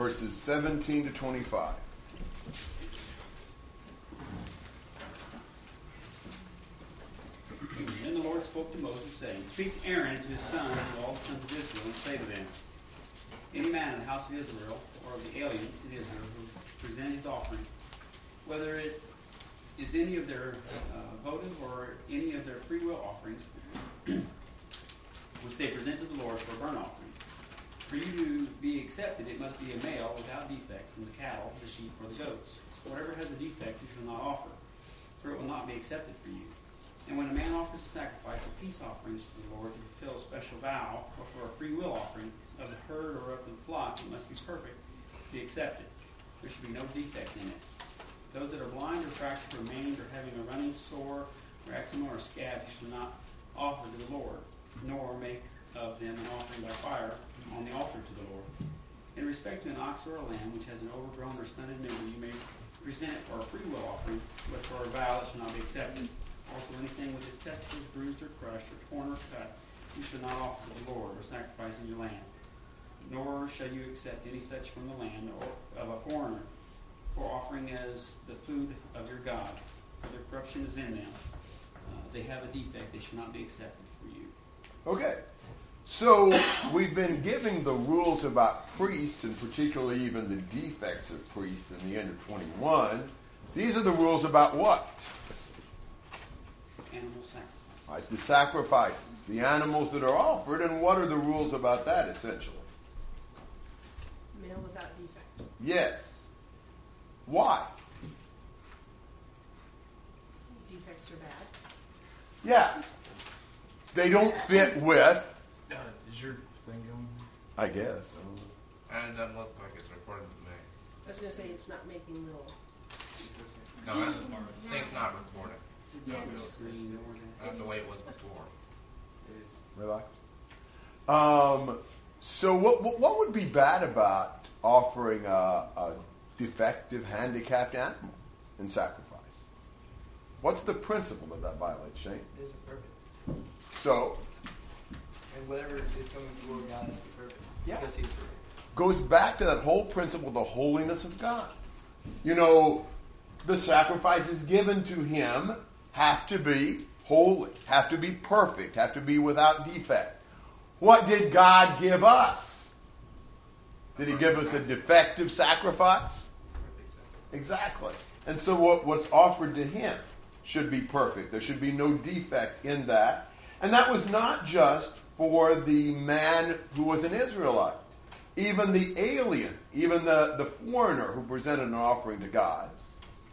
verses 17 to 25. Then the Lord spoke to Moses, saying, Speak to Aaron and to his sons and all the sons of Israel, and say to them, Any man in the house of Israel, or of the aliens in Israel, who present his offering, whether it is any of their uh, votive or any of their free will offerings, which they present to the Lord for a burnt offering, for you to be accepted, it must be a male without defect from the cattle, the sheep, or the goats. Whatever has a defect, you shall not offer, for it will not be accepted for you. And when a man offers a sacrifice of peace offerings to the Lord to fulfill a special vow, or for a free will offering of the herd or of the flock, it must be perfect, to be accepted. There should be no defect in it. Those that are blind or fractured or maimed or having a running sore or eczema or scab, you shall not offer to the Lord, nor make of them an offering by fire on the altar to the Lord. In respect to an ox or a lamb which has an overgrown or stunted member, you may present it for a free will offering, but for a vow it shall not be accepted. Also, anything with its testicles bruised or crushed, or torn or cut, you shall not offer to the Lord or sacrifice in your land. Nor shall you accept any such from the land or of a foreigner for offering as the food of your God, for their corruption is in them. Uh, they have a defect; they shall not be accepted for you. Okay. So we've been giving the rules about priests, and particularly even the defects of priests in the end of 21. These are the rules about what? Animal sacrifice. Right, the sacrifices, the animals that are offered, and what are the rules about that essentially? Male without defect. Yes. Why? Defects are bad. Yeah. They don't fit with, Uh, is your thing going? I guess. I. And it doesn't look like it's recorded to me. I was going to say it's not making little. No, I thing's not recording. It's a double screen Not the way it was before. Relax. Um, so, what, what, what would be bad about offering a, a defective, handicapped animal in sacrifice? What's the principle that that violates, Shane? It isn't perfect. So, And whatever is coming before God has to be perfect. Yeah. Because He's perfect. goes back to that whole principle, the holiness of God. You know, the sacrifices given to Him have to be holy, have to be perfect, have to be without defect. What did God give us? Did He give us a defective sacrifice? Exactly. And so what, what's offered to him should be perfect. There should be no defect in that. And that was not just for the man who was an Israelite. Even the alien, even the, the foreigner who presented an offering to God,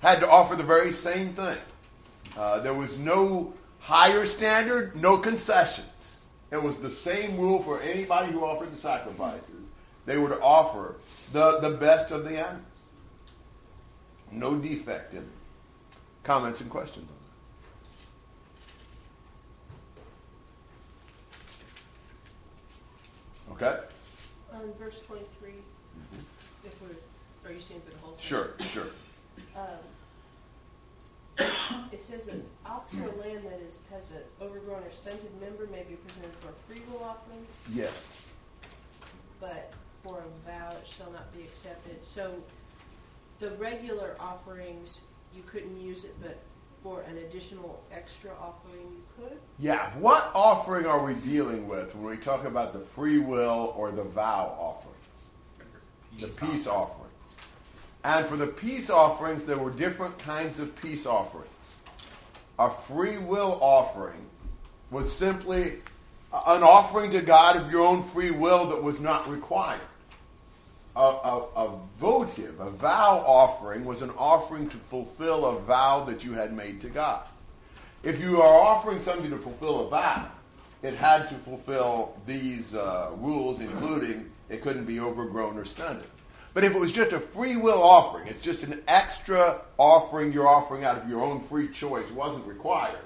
had to offer the very same thing. Uh, there was no higher standard, no concessions. It was the same rule for anybody who offered the sacrifices. They were to offer the, the best of the animals. No defect in them. Comments and questions on that? Okay? On verse 23, if we're, are you saying for the whole? Sure, sure. Um, it says that ox or land that is has an overgrown or stunted member may be presented for a free will offering, Yes. but for a vow it shall not be accepted. So the regular offerings you couldn't use it, but for an additional extra offering you could. Yeah. What offering are we dealing with when we talk about the free will or the vow offerings? the peace offerings. And for the peace offerings, there were different kinds of peace offerings. A free will offering was simply an offering to God of your own free will that was not required. A, a, a votive, a vow offering, was an offering to fulfill a vow that you had made to God. If you are offering something to fulfill a vow, it had to fulfill these uh, rules, including it couldn't be overgrown or stunted. But if it was just a free will offering, it's just an extra offering you're offering out of your own free choice, wasn't required,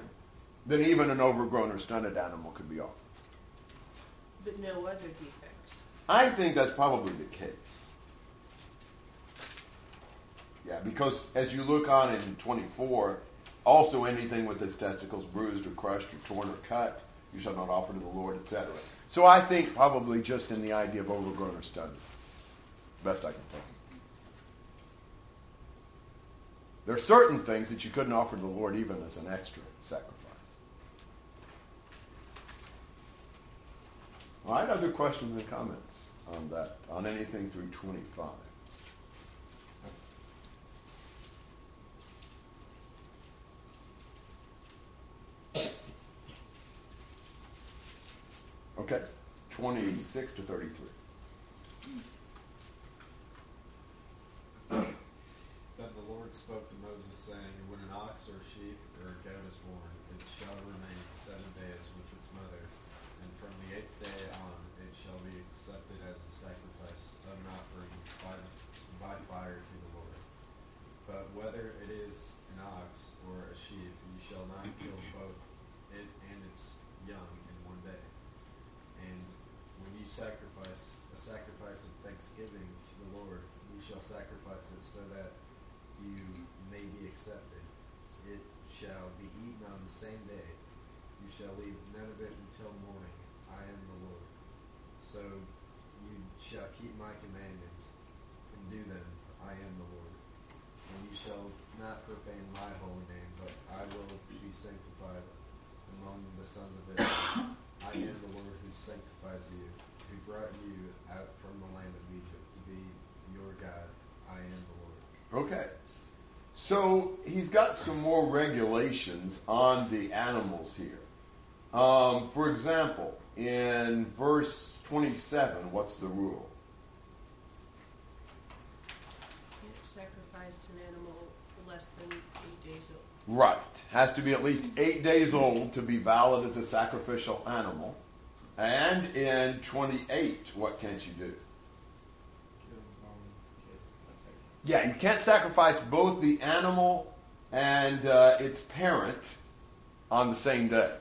then even an overgrown or stunted animal could be offered. But no other defects. I think that's probably the case. Yeah, because as you look on in 24, also anything with its testicles bruised or crushed or torn or cut, you shall not offer to the Lord, etc. So I think probably just in the idea of overgrown or stunted. Best I can tell. There are certain things that you couldn't offer to the Lord even as an extra sacrifice. All right, other questions and comments on that, on anything through 25? Okay, 26 to 33. Then the Lord spoke to Moses, saying, When an ox or sheep or a goat is born, it shall remain seven days with its mother, and from the eighth day on it shall be accepted as a sacrifice of an offering by, by fire to the Lord. But whether it is an ox or a sheep, you shall not kill both it and its young in one day. And when you sacrifice a sacrifice of thanksgiving to the Lord, shall so that you may be accepted. It shall be eaten on the same day. You shall leave none of it until morning. I am the Lord. So you shall keep my commandments and do them. I am the Lord. And you shall not profane my holy name, but I will be sanctified among the sons of Israel. I am the Lord who sanctifies you, who brought you out from the land of Egypt to be your God. I am the Lord. Okay. So he's got some more regulations on the animals here. Um, for example, in verse 27, what's the rule? Can't sacrifice an animal less than eight days old. Right. Has to be at least eight days old to be valid as a sacrificial animal. And in 28, what can't you do? Yeah, you can't sacrifice both the animal and uh, its parent on the same day.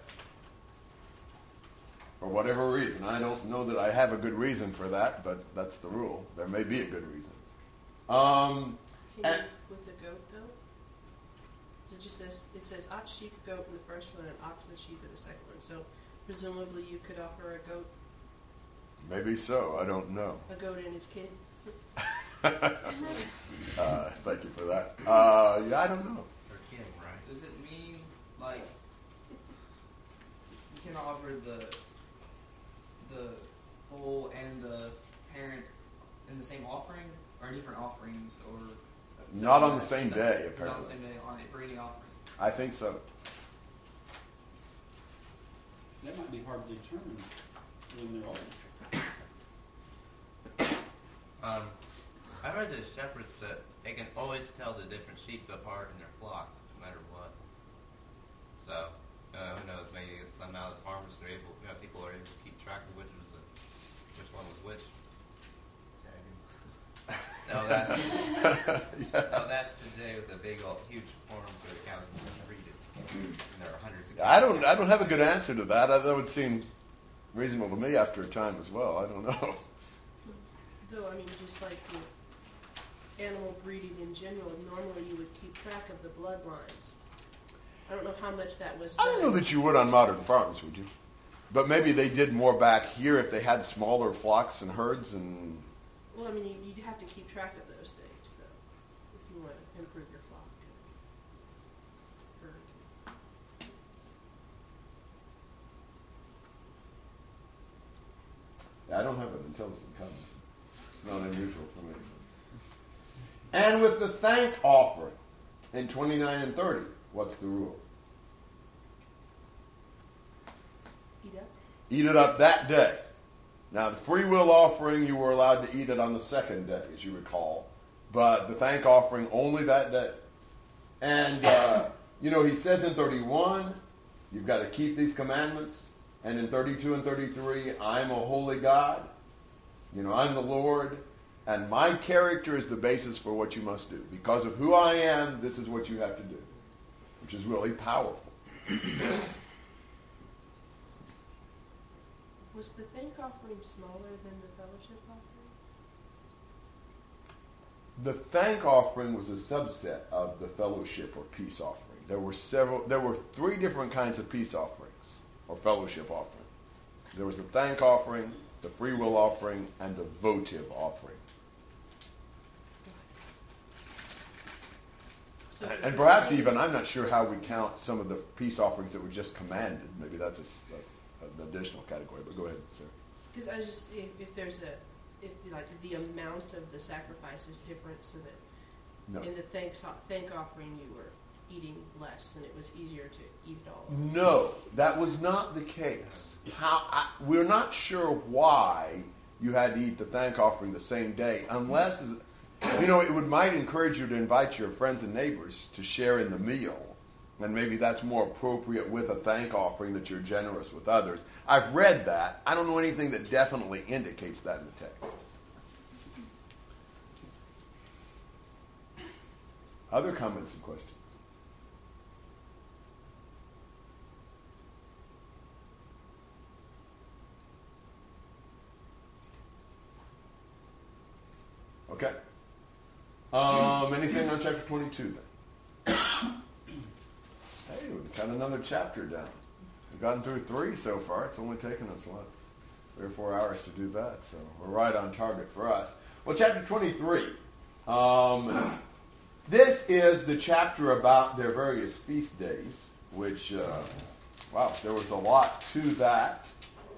For whatever reason. I don't know that I have a good reason for that, but that's the rule. There may be a good reason. Um, Can And- you, with the goat though? It just says, it says ox, sheep, goat in the first one, and ox and sheep in the second one. So presumably you could offer a goat, maybe so. I don't know. a goat and its kid. Uh, thank you for that. Uh, yeah, I don't know. They're kidding, right? Does it mean like you can offer the the foal and the parent in the same offering, or different offerings, or Not on the same Is that- day, Not on the same day on it for any offering. I think so. That might be hard to determine when they're old. Um, I read that shepherds that they can always tell the different sheep apart in their flock, no matter what. So, uh, who knows? Maybe it's somehow the farmers are able, you know, people are able to keep track of which was the, which one was which. No, that's no, that's today with the big, old, huge forms where the cows are treated. And there are hundreds of. I don't. I don't have a good answer to that. That would seem reasonable to me after a time as well. I don't know. Though, I mean, just like the animal breeding in general, normally you would keep track of the bloodlines. I don't know how much that was I don't know that you would on modern farms, would you? But maybe they did more back here if they had smaller flocks and herds and. Well, I mean, you, you'd have to keep track of those things, though, if you want to improve your flock. Herd. I don't have an intelligent comment. It's not unusual for me. And with the thank offering in 29 and 30, what's the rule? Eat up. Eat it up that day. Now, the free will offering, you were allowed to eat it on the second day, as you recall, but the thank offering only that day. And, uh, you know, he says in 31, you've got to keep these commandments. And in 32 and 33, I'm a holy God. You know, I'm the Lord. And my character is the basis for what you must do. Because of who I am, this is what you have to do, which is really powerful. Was the thank offering smaller than the fellowship offering? The thank offering was a subset of the fellowship or peace offering. There were several there were three different kinds of peace offerings or fellowship offering. There was the thank offering, the free will offering, and the votive offering. So And, perhaps even, I'm not sure how we count some of the peace offerings that were just commanded. Maybe that's, a that's an additional category, but go ahead, sir. Because I was just, if, if there's a, if like the amount of the sacrifice is different, so that No. in the thanks, thank offering, you were eating less and it was easier to eat it all. No, that was not the case. How, I, we're not sure why you had to eat the thank offering the same day, unless, you know, it would might encourage you to invite your friends and neighbors to share in the meal. And maybe that's more appropriate with a thank offering that you're generous with others. I've read that. I don't know anything that definitely indicates that in the text. Other comments and questions? Okay. Um, anything on chapter 22 then? hey, we've got another chapter down. We've gotten through three so far. It's only taken us, what, three or four hours to do that. So we're right on target for us. Well, chapter 23. Um, this is the chapter about their various feast days, which, uh, wow, there was a lot to that.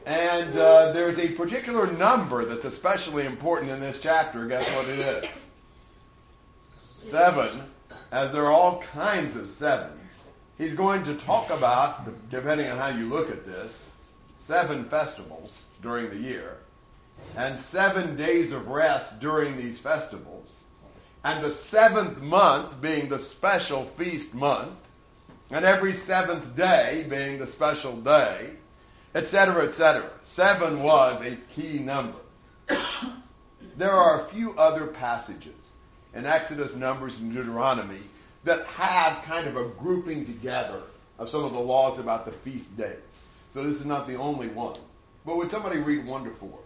And uh, there's a particular number that's especially important in this chapter. Guess what it is? Seven, as there are all kinds of sevens. He's going to talk about, depending on how you look at this, seven festivals during the year, and seven days of rest during these festivals, and the seventh month being the special feast month, and every seventh day being the special day, etc., etc. Seven was a key number. there are a few other passages in Exodus, Numbers, and Deuteronomy that have kind of a grouping together of some of the laws about the feast days. So this is not the only one. But would somebody read 1 to 4?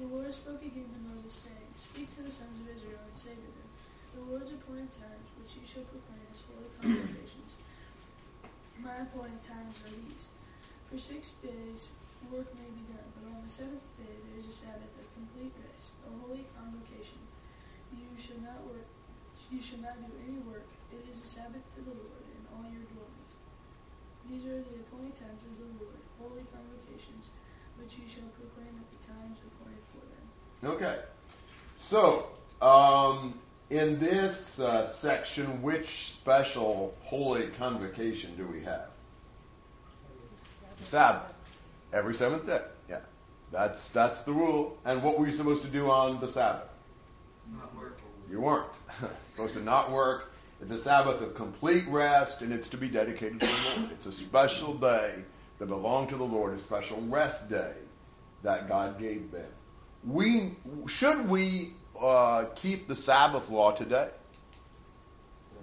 The Lord spoke again to Moses, saying, Speak to the sons of Israel, and say to them, The Lord's appointed times, which you shall proclaim as holy convocations. My appointed times are these. For six days work may be done, but on the seventh day there is a Sabbath of complete rest, a holy convocation. Shall not work, you shall not do any work. It is a Sabbath to the Lord in all your dwellings. These are the appointed times of the Lord, holy convocations, which you shall proclaim at the times appointed for them. Okay. So, um, in this uh, section, which special holy convocation do we have? Sabbath. Every seventh day. Yeah. That's that's the rule. And what were you supposed to do on the Sabbath? You weren't. supposed to not work. It's a Sabbath of complete rest, and it's to be dedicated to the Lord. It's a special day that belonged to the Lord, a special rest day that God gave them. We should we uh, keep the Sabbath law today?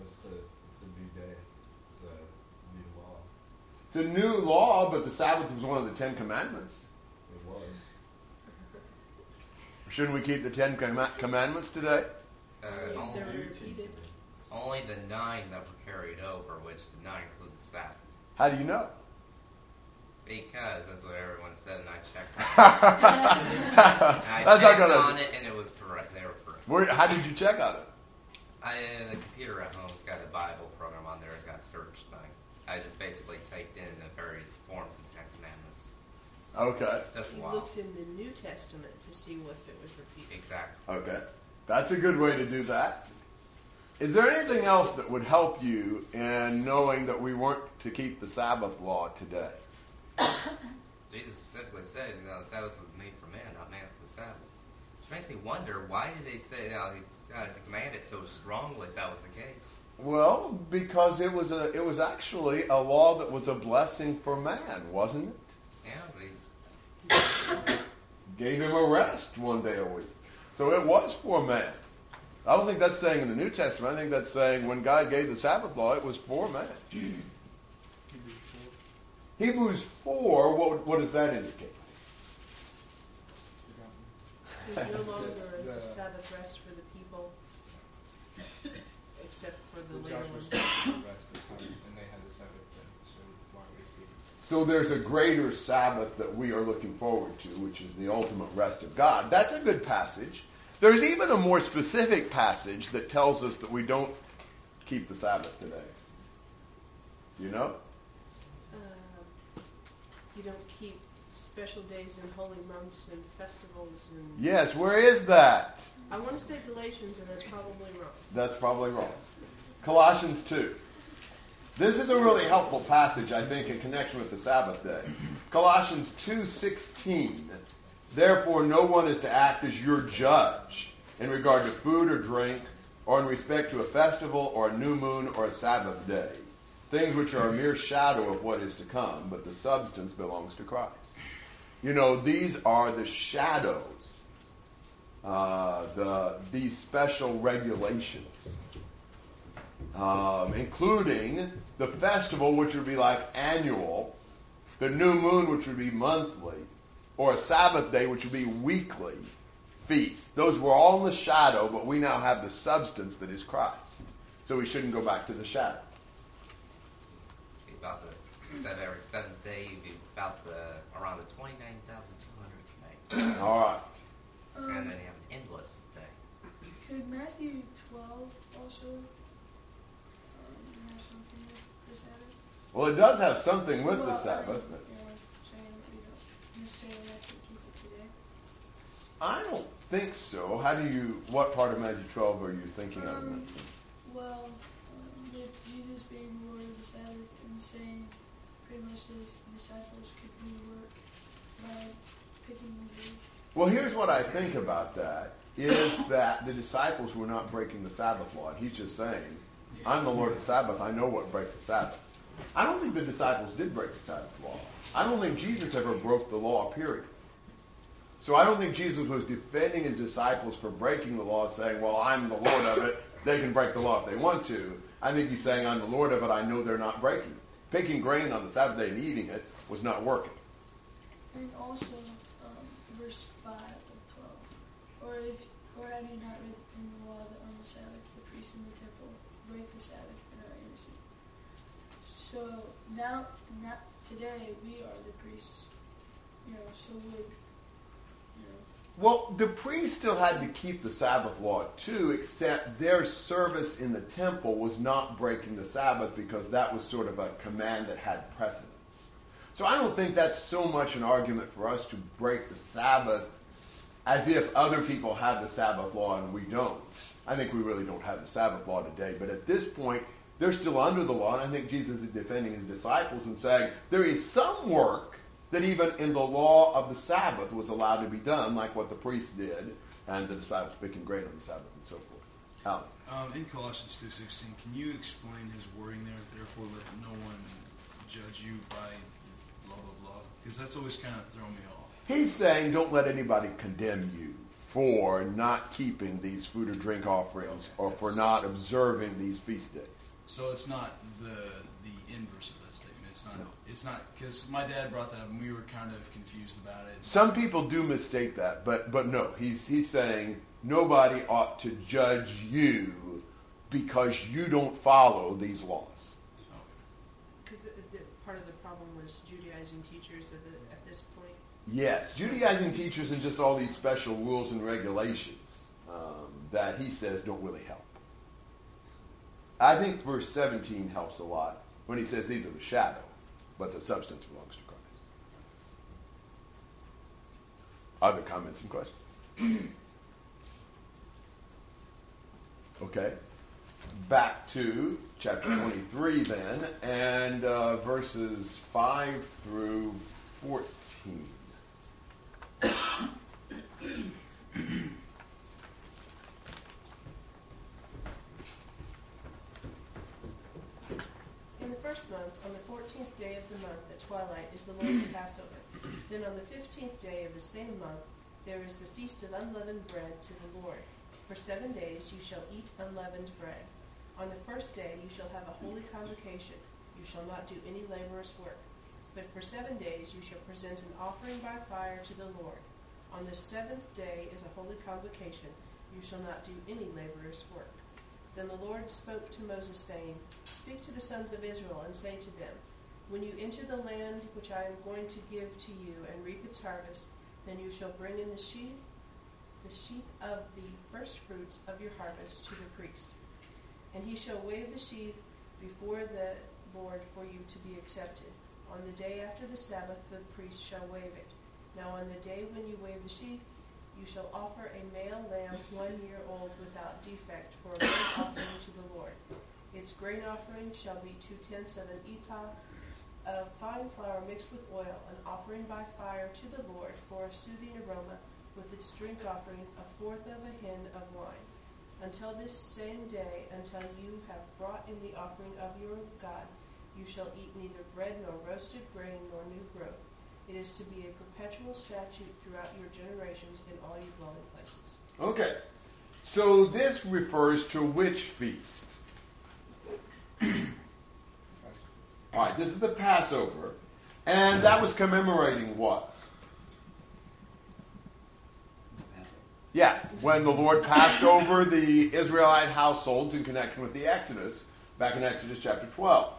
It's a, it's a new day. It's a new law. It's a new law, but the Sabbath was one of the Ten Commandments. It was. Shouldn't we keep the Ten Com- Commandments today? Uh, If only, they're repeated. only the nine that were carried over, which did not include the Sabbath. How do you know? Because that's what everyone said, and I checked. That's I not checked gonna- on it, and it was correct. They were correct. Where, how did you check on it? I, the computer at home's got a Bible program on there. It's got a search thing. I just basically typed in the various forms of the Ten Commandments. Okay. Took a You looked in the New Testament to see if it was repeated. Exactly. Okay. That's a good way to do that. Is there anything else that would help you in knowing that we weren't to keep the Sabbath law today? Jesus specifically said, you know, the Sabbath was made for man, not man for the Sabbath. Which makes me wonder, why did they say, you know, uh, to command it so strongly if that was the case? Well, because it was a it was actually a law that was a blessing for man, wasn't it? Yeah, they, Gave him a rest one day a week. So it was for man. I don't think that's saying in the New Testament. I think that's saying when God gave the Sabbath law, it was for man. Hebrews 4, what, what does that indicate? There's no longer a Sabbath rest for the people, except for the The later Joshua ones. rest the time, and they had the Sabbath then, so why would we keep it? So there's a greater Sabbath that we are looking forward to, which is the ultimate rest of God. That's a good passage. There's even a more specific passage that tells us that we don't keep the Sabbath today? You know? Uh, you don't keep special days and holy months and festivals and. Yes, where is that? I want to say Galatians, and that's probably wrong. That's probably wrong. Colossians 2. This is a really helpful passage, I think, in connection with the Sabbath day. Colossians 2:16. Therefore, no one is to act as your judge in regard to food or drink, or in respect to a festival, or a new moon, or a Sabbath day. Things which are a mere shadow of what is to come, but the substance belongs to Christ. You know, these are the shadows, uh, the, these special regulations um, including the festival, which would be like annual, the new moon, which would be monthly, or a Sabbath day, which would be weekly feast. Those were all in the shadow, but we now have the substance that is Christ. So we shouldn't go back to the shadow. About the said every seventh day, be about the around the twenty nine thousand two hundred day, All right. and Um, then you have an endless day. could Matthew 12 also um, have something with the Sabbath? Well, it does have something with the Well, I Sabbath. but you know, saying that we don't necessarily have to keep it today. I don't think so. How do you? What part of Matthew 12 are you thinking of? Um, Well, um, with Jesus being Lord of the Sabbath and saying pretty much his disciples could do work by picking the wood. Well, here's what I think about that is that the disciples were not breaking the Sabbath law. He's just saying, I'm the Lord of the Sabbath. I know what breaks the Sabbath. I don't think the disciples did break the Sabbath law. I don't think Jesus ever broke the law, period. So I don't think Jesus was defending his disciples for breaking the law, saying, Well, I'm the Lord of it. They can break the law if they want to. I think he's saying, I'm the Lord of it. I know they're not breaking it. Picking grain on the Sabbath day and eating it was not working. And also, um, verse 5 of 12. Or if, or have you not read in the law that on the Sabbath the priests in the temple break the Sabbath? So now, not today, we are the priests. You know, so would, you know, Well, the priests still had to keep the Sabbath law too, except their service in the temple was not breaking the Sabbath because that was sort of a command that had precedence. So I don't think that's so much an argument for us to break the Sabbath as if other people have the Sabbath law and we don't. I think we really don't have the Sabbath law today, but at this point, they're still under the law, and I think Jesus is defending his disciples and saying there is some work that even in the law of the Sabbath was allowed to be done, like what the priests did, and the disciples picking grain on the Sabbath and so forth. Alan. Um, in Colossians two sixteen, can you explain his wording there? Therefore, let no one judge you by blah blah blah, because that's always kind of thrown me off. He's saying don't let anybody condemn you for not keeping these food or drink offerings or for not observing these feast days. So it's not the the inverse of that statement. It's not. No. It's not because my dad brought that up and we were kind of confused about it. Some people do mistake that, but but no, he's he's saying nobody ought to judge you because you don't follow these laws. Because the, the, part of the problem was Judaizing teachers at, the, at this point. Yes, Judaizing teachers and just all these special rules and regulations um, that he says don't really help. I think verse 17 helps a lot when he says these are the shadow, but the substance belongs to Christ. Other comments and questions? Okay. Back to chapter 23 then, and uh, verses 5 through 14. 14th day of the month at twilight is the Lord's Passover. Then on the 15th day of the same month, there is the feast of unleavened bread to the Lord. For seven days you shall eat unleavened bread. On the first day you shall have a holy convocation. You shall not do any laborious work. But for seven days you shall present an offering by fire to the Lord. On the seventh day is a holy convocation. You shall not do any laborious work. Then the Lord spoke to Moses, saying, Speak to the sons of Israel, and say to them, when you enter the land which I am going to give to you, and reap its harvest, then you shall bring in the sheaf, the sheaf of the first fruits of your harvest to the priest. And he shall wave the sheaf before the Lord for you to be accepted. On the day after the Sabbath, the priest shall wave it. Now on the day when you wave the sheaf, you shall offer a male lamb one year old without defect for a burnt offering to the Lord. Its grain offering shall be two tenths of an ephah of fine flour mixed with oil, an offering by fire to the Lord for a soothing aroma, with its drink offering a fourth of a hin of wine. Until this same day, until you have brought in the offering of your God, you shall eat neither bread nor roasted grain nor new growth. It is to be a perpetual statute throughout your generations in all your dwelling places. Okay. So this refers to which feast? All right, this is the Passover. And that was commemorating what? Yeah, when the Lord passed over the Israelite households in connection with the Exodus, back in Exodus chapter 12.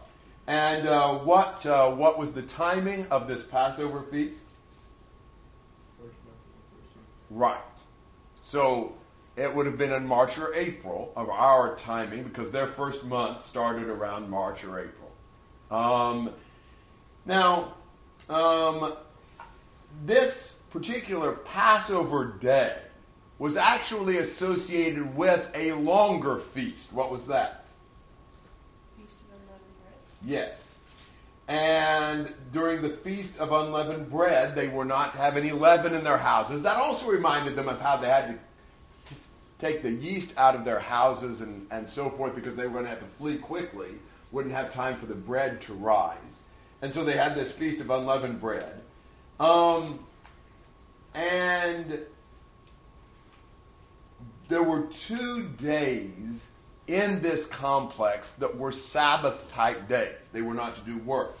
And uh, what, uh, what was the timing of this Passover feast? Right. So it would have been in March or April of our timing because their first month started around March or April. Um, now, um, this particular Passover day was actually associated with a longer feast. What was that? Feast of unleavened bread. Yes. And during the Feast of Unleavened Bread, they were not to have any leaven in their houses. That also reminded them of how they had to take the yeast out of their houses and, and so forth because they were going to have to flee quickly, wouldn't have time for the bread to rise. And so they had this Feast of Unleavened Bread. Um, and there were two days in this complex that were Sabbath type days. They were not to do work.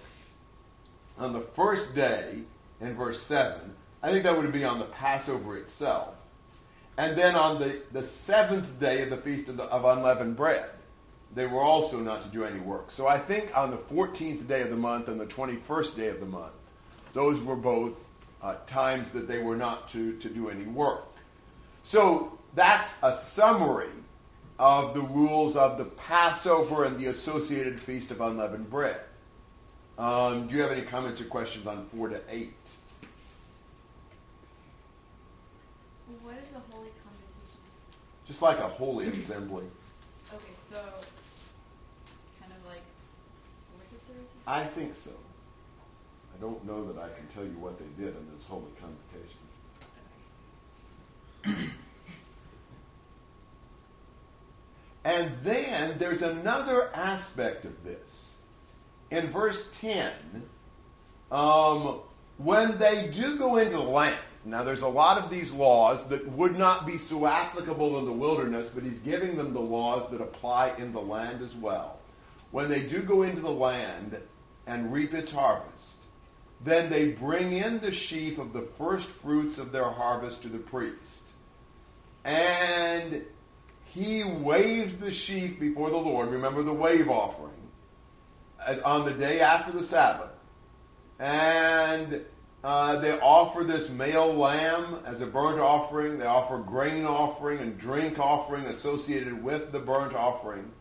On the first day, in verse 7, I think that would be on the Passover itself. And then on the, the seventh day of the Feast of, the, of Unleavened Bread, they were also not to do any work. So I think on the 14th day of the month and the 21st day of the month, those were both uh, times that they were not to, to do any work. So that's a summary of the rules of the Passover and the associated Feast of Unleavened Bread. Um, do you have any comments or questions on 4 to 8? What is a holy convocation? Just like a holy assembly. Okay, so kind of like worship service. I think so. I don't know that I can tell you what they did in this holy convocation. And then there's another aspect of this. In verse 10, um, when they do go into the land, now there's a lot of these laws that would not be so applicable in the wilderness, but he's giving them the laws that apply in the land as well. When they do go into the land and reap its harvest, then they bring in the sheaf of the first fruits of their harvest to the priest. And he waved the sheaf before the Lord. Remember the wave offering on the day after the Sabbath. And uh, they offer this male lamb as a burnt offering. They offer grain offering and drink offering associated with the burnt offering.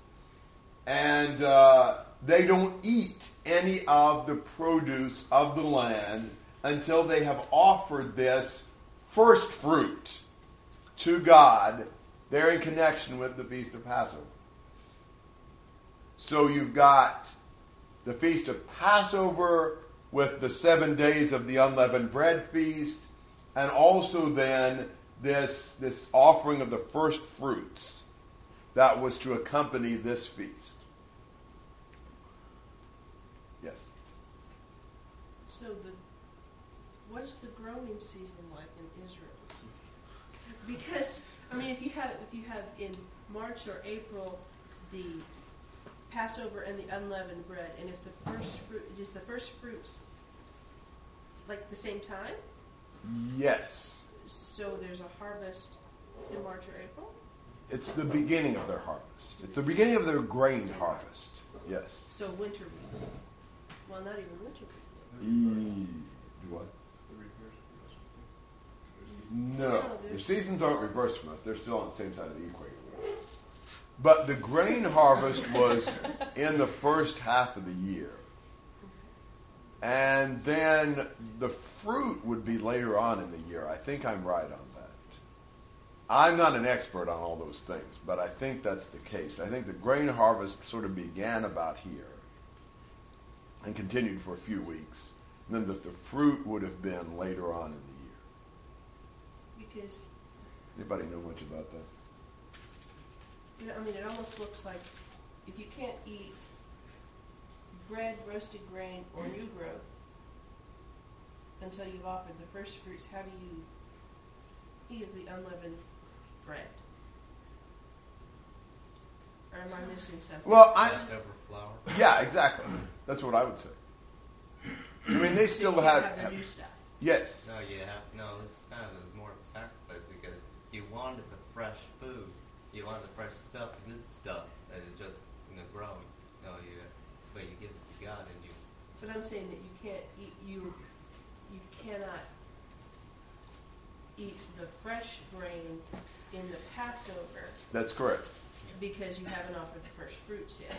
And uh, they don't eat any of the produce of the land until they have offered this first fruit to God they're in connection with the Feast of Passover. So you've got the Feast of Passover with the seven days of the unleavened bread feast, and also then this, this offering of the first fruits that was to accompany this feast. Yes. So the, what is the growing season like in Israel? Because I mean, if you have if you have in March or April the Passover and the unleavened bread, and if the first fruit is the first fruits like the same time, Yes. so there's a harvest in March or April. It's the beginning of their harvest. It's the beginning of their grain harvest. Yes. So winter wheat. Well, not even winter wheat. E- do what? The reverse for us, I think. No, No, the seasons aren't reversed from us. They're still on the same side of the equator. But the grain harvest was in the first half of the year. And then the fruit would be later on in the year. I think I'm right on that. I'm not an expert on all those things, but I think that's the case. I think the grain harvest sort of began about here and continued for a few weeks. And then that the fruit would have been later on in the year. Because, Anybody know much about that? you know, I mean, it almost looks like if you can't eat bread, roasted grain, or new growth until you've offered the first fruits, how do you eat of the unleavened bread? Or am I missing something? Well, I, Leftover flour. Yeah, exactly. That's what I would say. I mean, they So still you had. have the new stuff. yes. No, you have no. This kind of is more of a sacrifice because you wanted the fresh food, you wanted the fresh stuff, the good stuff that is just you know growing. No, you, but you give it to God and you. But I'm saying that you can't eat, you, you cannot eat the fresh grain in the Passover That's correct. Because you haven't offered the first fruits yet.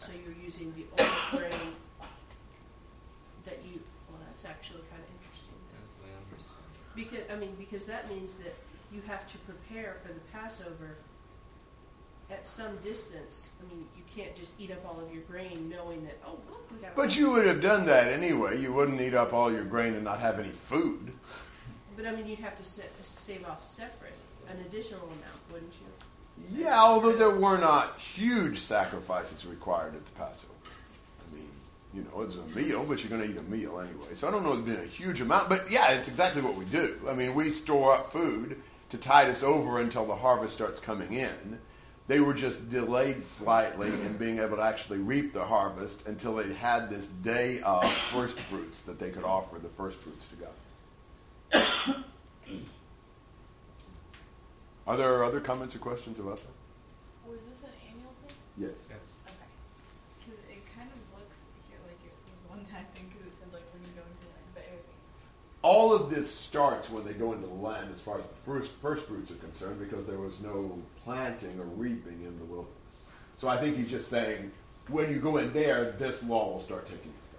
So you're using the old grain that you, well, that's actually kind of interesting. That's the way I understand. Because, I mean, because that means that you have to prepare for the Passover at some distance. I mean, you can't just eat up all of your grain knowing that, oh, look, we got. But you would have done that anyway. You wouldn't eat up all your grain and not have any food. But I mean, you'd have to save off separate, an additional amount, wouldn't you? Yeah, although there were not huge sacrifices required at the Passover. I mean, you know, it's a meal, but you're going to eat a meal anyway. So I don't know it's been a huge amount, but yeah, it's exactly what we do. I mean, we store up food to tide us over until the harvest starts coming in. They were just delayed slightly in being able to actually reap the harvest until they had this day of first fruits that they could offer the first fruits to God. Are there other comments or questions about that? Oh, was this an annual thing? Yes. Yes. Okay. Because it kind of looks here like it was one time thing because it said like when you go into the land, but it was all of this starts when they go into the land as far as the first first fruits are concerned because there was no planting or reaping in the wilderness. So I think he's just saying when you go in there, this law will start taking effect.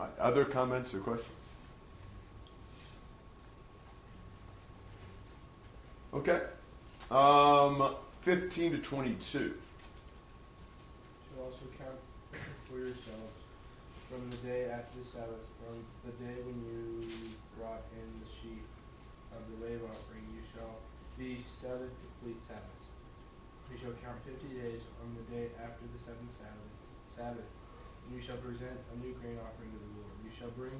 All right, other comments or questions? Okay. Um, 15 to 22. shall also count for yourselves from the day after the Sabbath, from the day when you brought in the sheaf of the wave offering, you shall be seven complete Sabbaths. You shall count fifty days on the day after the seventh Sabbath, Sabbath, you shall present a new grain offering to the Lord. You shall bring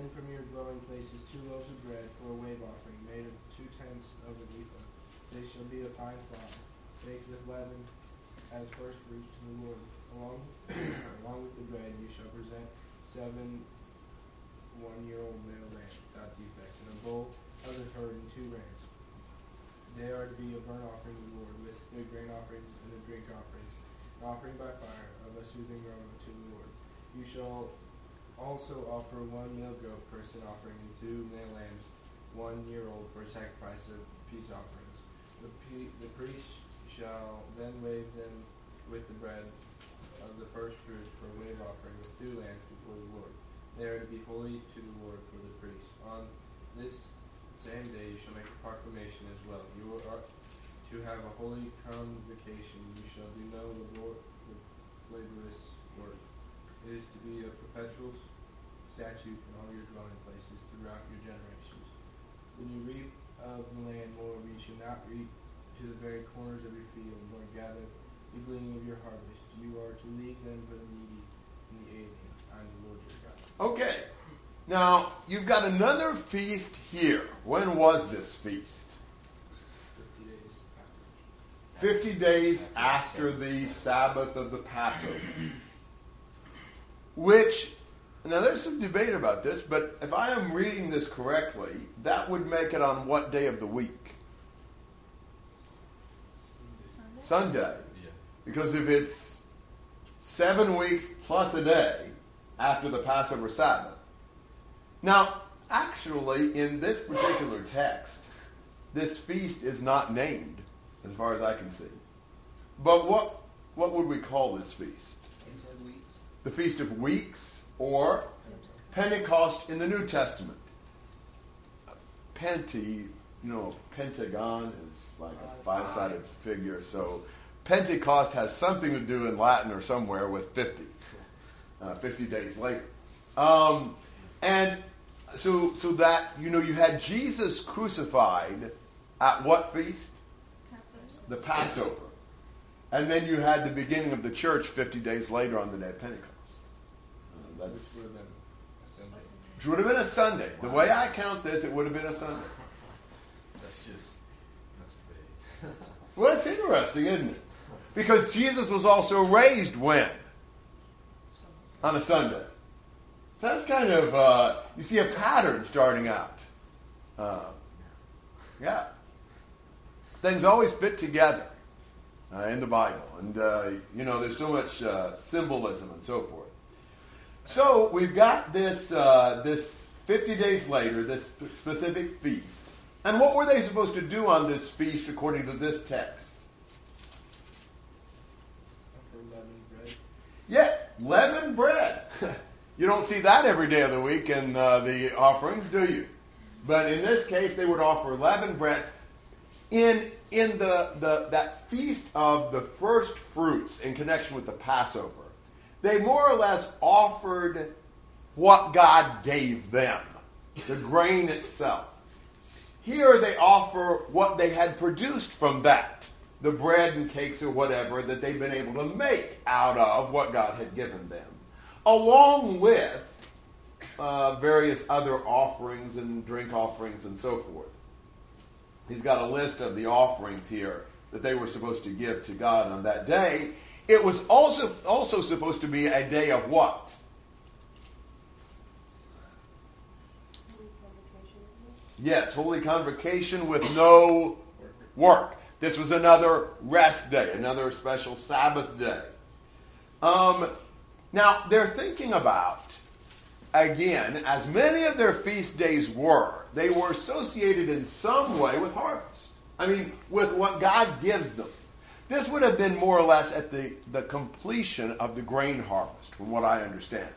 in from your dwelling places two loaves of bread for a wave offering, made of two tenths of an ephah. They shall be of fine flour, baked with leaven as first fruits to the Lord. Along, along with the bread, you shall present seven one-year-old male lambs without defect, and a bull of the herd and two rams. They are to be a burnt offering to the Lord, with the grain offerings and the drink offerings, an offering by fire a soothing aroma to the Lord. You shall also offer one male goat for a sin offering, and two male lambs, one year old for a sacrifice of peace offerings. The, pe- the priest shall then wave them with the bread of the first fruits for a wave offering with two lambs before the Lord. They are to be holy to the Lord for the priest. On this same day you shall make a proclamation as well. You are to have a holy convocation. You shall do no labor- laborious work. It is to be a perpetual statute in all your dwelling places throughout your generations. When you reap of the land, moreover, you shall not reap to the very corners of your field, nor gather the gleaning of your harvest. You are to leave them for the needy and the alien. I am the Lord your God. Okay. Now, you've got another feast here. When was this feast? Fifty days after. 50 days after the Sabbath of the Passover. Which, now there's some debate about this, but if I am reading this correctly, that would make it on what day of the week? Sunday. Sunday. Yeah. Because if it's seven weeks plus a day after the Passover Sabbath, Now, actually, in this particular text, this feast is not named, as far as I can see. But what what would we call this feast? The Feast of Weeks or Pentecost in the New Testament. Penti, you know, pentagon is like a five sided figure, so Pentecost has something to do in Latin or somewhere with 50, uh, 50 days later. Um, and so, so that, you know, you had Jesus crucified at what feast? The Passover. And then you had the beginning of the church 50 days later on the day of Pentecost. Uh, that's, Which would have been a Sunday. which would have been a Sunday. The way I count this, it would have been a Sunday. That's just that's big. Well, it's interesting, isn't it? Because Jesus was also raised when? On a Sunday. So That's kind of, uh, you see a pattern starting out. Uh, yeah. Things always fit together uh, in the Bible. And, uh, you know, there's so much uh, symbolism and so forth. So we've got this, uh, this 50 days later, this sp- specific feast. And what were they supposed to do on this feast according to this text? Yeah, leavened bread. you don't see that every day of the week in uh, the offerings, do you? But in this case, they would offer leavened bread. In, in the, the, that feast of the first fruits in connection with the Passover, they more or less offered what God gave them, the grain itself. Here they offer what they had produced from that, the bread and cakes or whatever that they've been able to make out of what God had given them, along with uh, various other offerings and drink offerings and so forth. He's got a list of the offerings here that they were supposed to give to God on that day. It was also also supposed to be a day of what? Yes, holy convocation with no work. This was another rest day, another special Sabbath day. Um, now, they're thinking about, again, as many of their feast days were, they were associated in some way with harvest. I mean, with what God gives them. This would have been more or less at the, the completion of the grain harvest, from what I understand.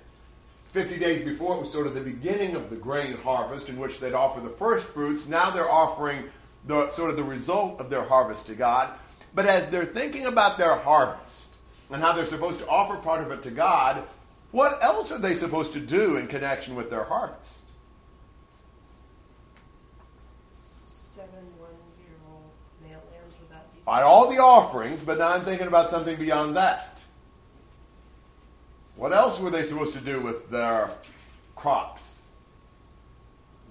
50 days before, it was sort of the beginning of the grain harvest in which they'd offer the first fruits. Now they're offering the sort of the result of their harvest to God. But as they're thinking about their harvest and how they're supposed to offer part of it to God, what else are they supposed to do in connection with their harvest? Seven one-year-old male lambs without defect. By all the offerings, but now I'm thinking about something beyond that. What else were they supposed to do with their crops?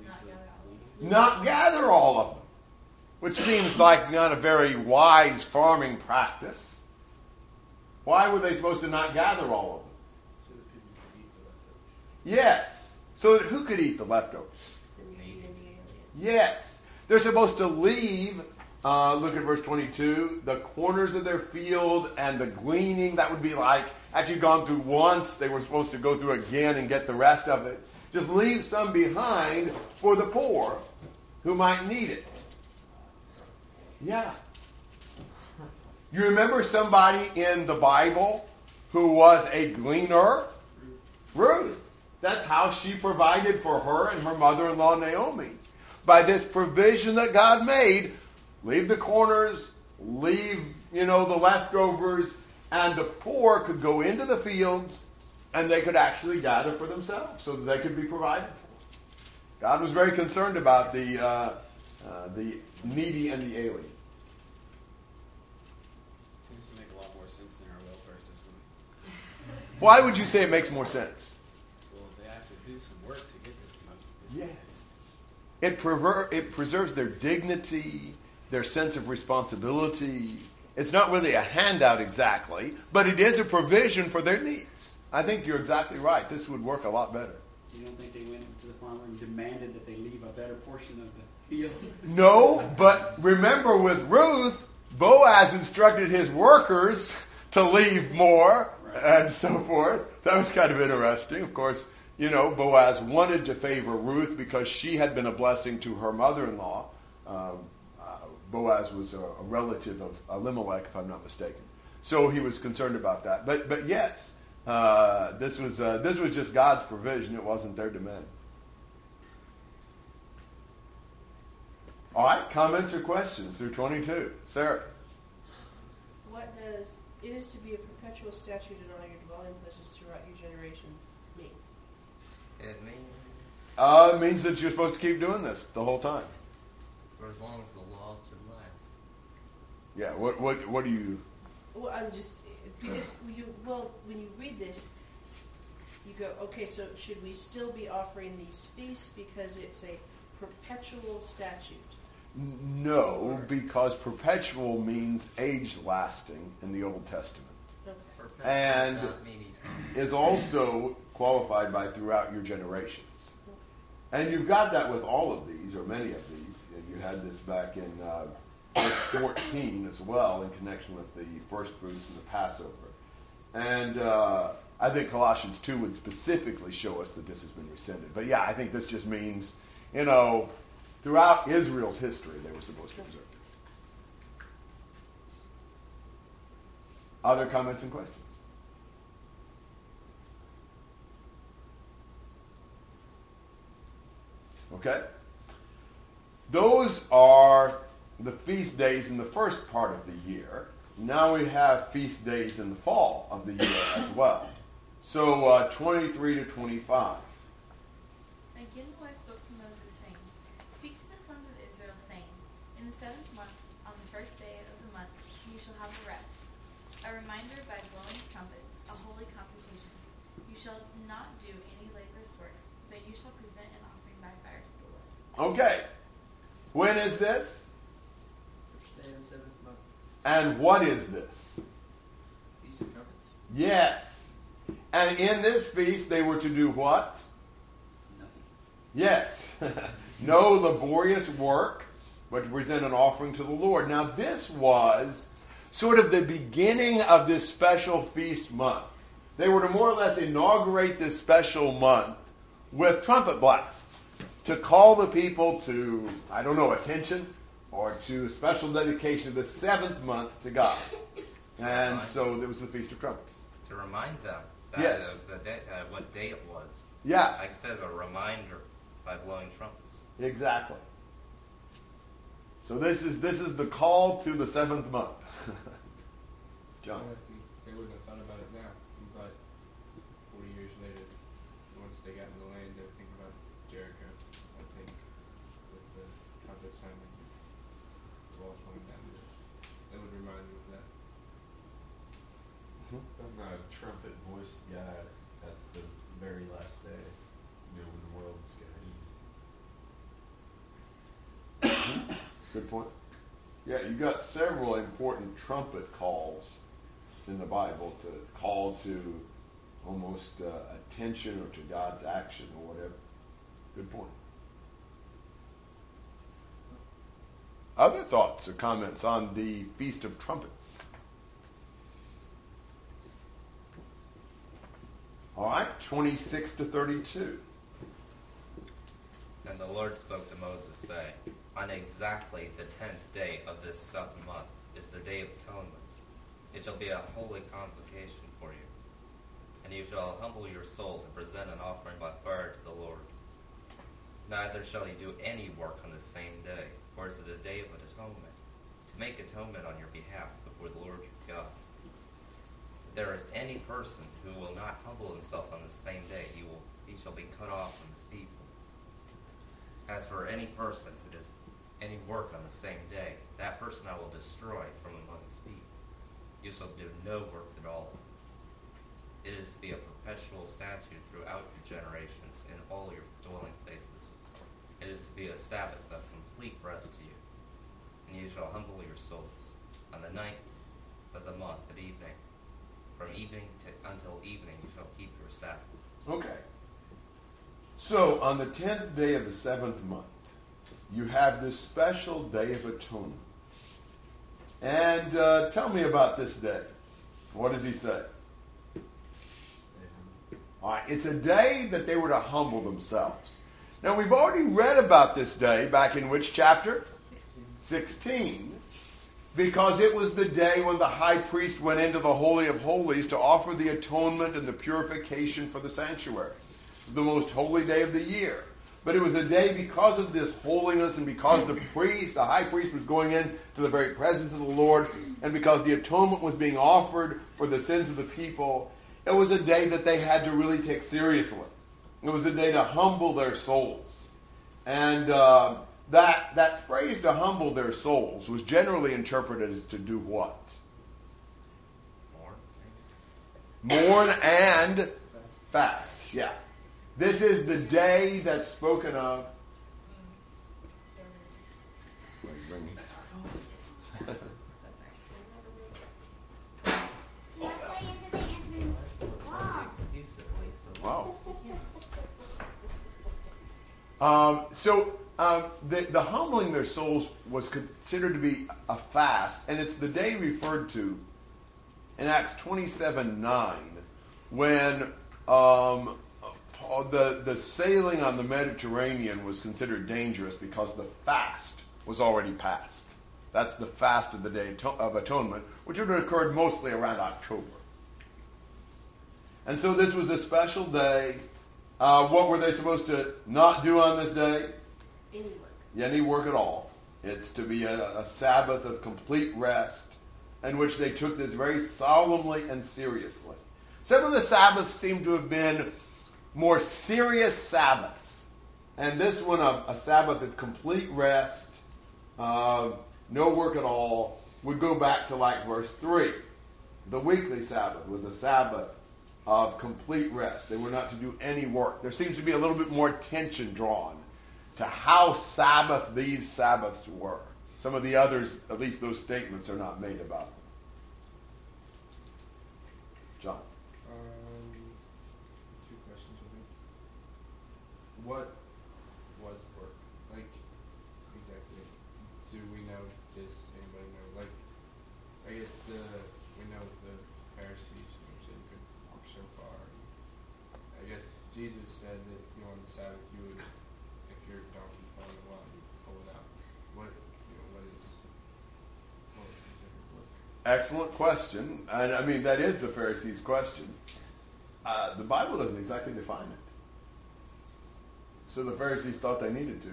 Not gather all. Not gather all of them, which seems like not a very wise farming practice. Why were they supposed to not gather all of them? So that people could eat the leftovers. Yes, so that who could eat the leftovers? Then you feed the alien. Yes, they're supposed to leave. Uh, look at verse 22. The corners of their field and the gleaning, that would be like, after you've gone through once, they were supposed to go through again and get the rest of it. Just leave some behind for the poor who might need it. Yeah. You remember somebody in the Bible who was a gleaner? Ruth. That's how she provided for her and her mother in law Naomi. By this provision that God made, leave the corners, leave, you know, the leftovers, and the poor could go into the fields and they could actually gather for themselves so that they could be provided for. God was very concerned about the, uh, uh, the needy and the alien. Seems to make a lot more sense than our welfare system. Why would you say it makes more sense? Well, they have to do some work to get this money. this Yes. money. It, prever- it preserves their dignity, their sense of responsibility. It's not really a handout exactly, but it is a provision for their needs. I think you're exactly right. This would work a lot better. You don't think they went to the farmer and demanded that they leave a better portion of the field? No, but remember with Ruth, Boaz instructed his workers to leave more Right. and so forth. That was kind of interesting. Of course, you know, Boaz wanted to favor Ruth because she had been a blessing to her mother in law. Um, uh, Boaz was a, a relative of Elimelech, if I'm not mistaken. So he was concerned about that. But, but yes, uh, this, was, uh, this was just God's provision, it wasn't their demand. All right, comments or questions through 22? Sarah? What does it is to be a perpetual statute in all your dwelling places throughout your generations? It means Uh, it means that you're supposed to keep doing this the whole time. for as long as the law should last. Yeah, what, what, what do you. Well, I'm just because you well when you read this, you go okay. So should we still be offering these feasts because it's a perpetual statute? No, because perpetual means age lasting in the Old Testament. Okay. And- does not mean eternal. Is also qualified by throughout your generations. And you've got that with all of these, or many of these. You had this back in uh, verse 14 as well, in connection with the first fruits and the Passover. And uh, I think Colossians 2 would specifically show us that this has been rescinded. But yeah, I think this just means, you know, throughout Israel's history, they were supposed to observe this. Other comments and questions? Okay? Those are the feast days in the first part of the year. Now we have feast days in the fall of the year as well. So uh, 23 to 25. Again the Lord spoke to Moses, saying, Speak to the sons of Israel, saying, In the seventh month, on the first day of the month, you shall have a rest, a reminder by blowing trumpets, a holy convocation. You shall not do any laborious work, but you shall present an offering by fire to the Lord. Okay. When is this? First day of seventh month. And what is this? Feast of Trumpets. Yes. And in this feast, they were to do what? Nothing. Yes. no laborious work, but to present an offering to the Lord. Now, this was sort of the beginning of this special feast month. They were to more or less inaugurate this special month with trumpet blasts to call the people to, I don't know, attention or to special dedication of the seventh month to God. And so there was the Feast of Trumpets. To remind them that Yes. uh, the day, uh, what day it was. Yeah, Like it says, a reminder by blowing trumpets. exactly. So this is this is the call to the seventh month. John. I don't know if you- They wouldn't have thought about it now, but 40 years later, once they got in the land, they would think about Jericho, I think, with the trumpet sounding, the walls coming down. It would remind them of that. Trumpet voiced guy at the very last day, you know, when the world world's getting. Good point. Yeah, you got several important trumpet calls in the Bible to call to almost uh, attention or to God's action or whatever. Good point. Other thoughts or comments on the Feast of Trumpets? All right, 26 to 32. And the Lord spoke to Moses, saying, On exactly the tenth day of this seventh month is the day of atonement. It shall be a holy convocation for you. And you shall humble your souls and present an offering by fire to the Lord. Neither shall you do any work on the same day, for it is the day of atonement, to make atonement on your behalf before the Lord your God. There is any person who will not humble himself on the same day, he will he shall be cut off from his people. As for any person who does any work on the same day, that person I will destroy from among his people. You shall do no work at all. It is to be a perpetual statute throughout your generations in all your dwelling places. It is to be a Sabbath of complete rest to you. And you shall humble your souls. On the ninth of the month at evening, from evening to, until evening, you shall keep your Sabbath. Okay. So on the tenth day of the seventh month, you have this special day of atonement. And uh, tell me about this day. What does he say? All right, it's a day that they were to humble themselves. Now, we've already read about this day back in which chapter? 16. Because it was the day when the high priest went into the Holy of Holies to offer the atonement and the purification for the sanctuary. It was the most holy day of the year. But it was a day because of this holiness and because the priest, the high priest, was going in to the very presence of the Lord, and because the atonement was being offered for the sins of the people, it was a day that they had to really take seriously. It was a day to humble their souls. And uh, that, that phrase to humble their souls was generally interpreted as to do what? More. Mourn and fast. Yeah. This is the day that's spoken of. Excuse at least. so- Wow. Um, so um, the, the humbling their souls was considered to be a fast, and it's the day referred to in Acts 27 9 when um, the, the sailing on the Mediterranean was considered dangerous because the fast was already passed. That's the fast of the Day of Atonement, which would have occurred mostly around October. And so this was a special day. Uh, what were they supposed to not do on this day? Any work. Any work at all. It's to be a, a Sabbath of complete rest in which they took this very solemnly and seriously. Some of the Sabbaths seem to have been more serious Sabbaths. And this one, a, a Sabbath of complete rest, uh, no work at all, would go back to like verse 3. The weekly Sabbath was a Sabbath of complete rest. They were not to do any work. There seems to be a little bit more tension drawn to how Sabbath these Sabbaths were. Some of the others, at least those statements, are not made about them. John. Um, two questions. What was work? Like, exactly. Do we know this? Anybody know? Like, I guess the, we know the Pharisees, could walk so far. I guess Jesus said that, you know, on the Sabbath you would, your donkey fell in the well, you pull it out. What, you know, what is, what considered work? Excellent question. And I mean, that is the Pharisees' question. Uh, the Bible doesn't exactly define it. So the Pharisees thought they needed to.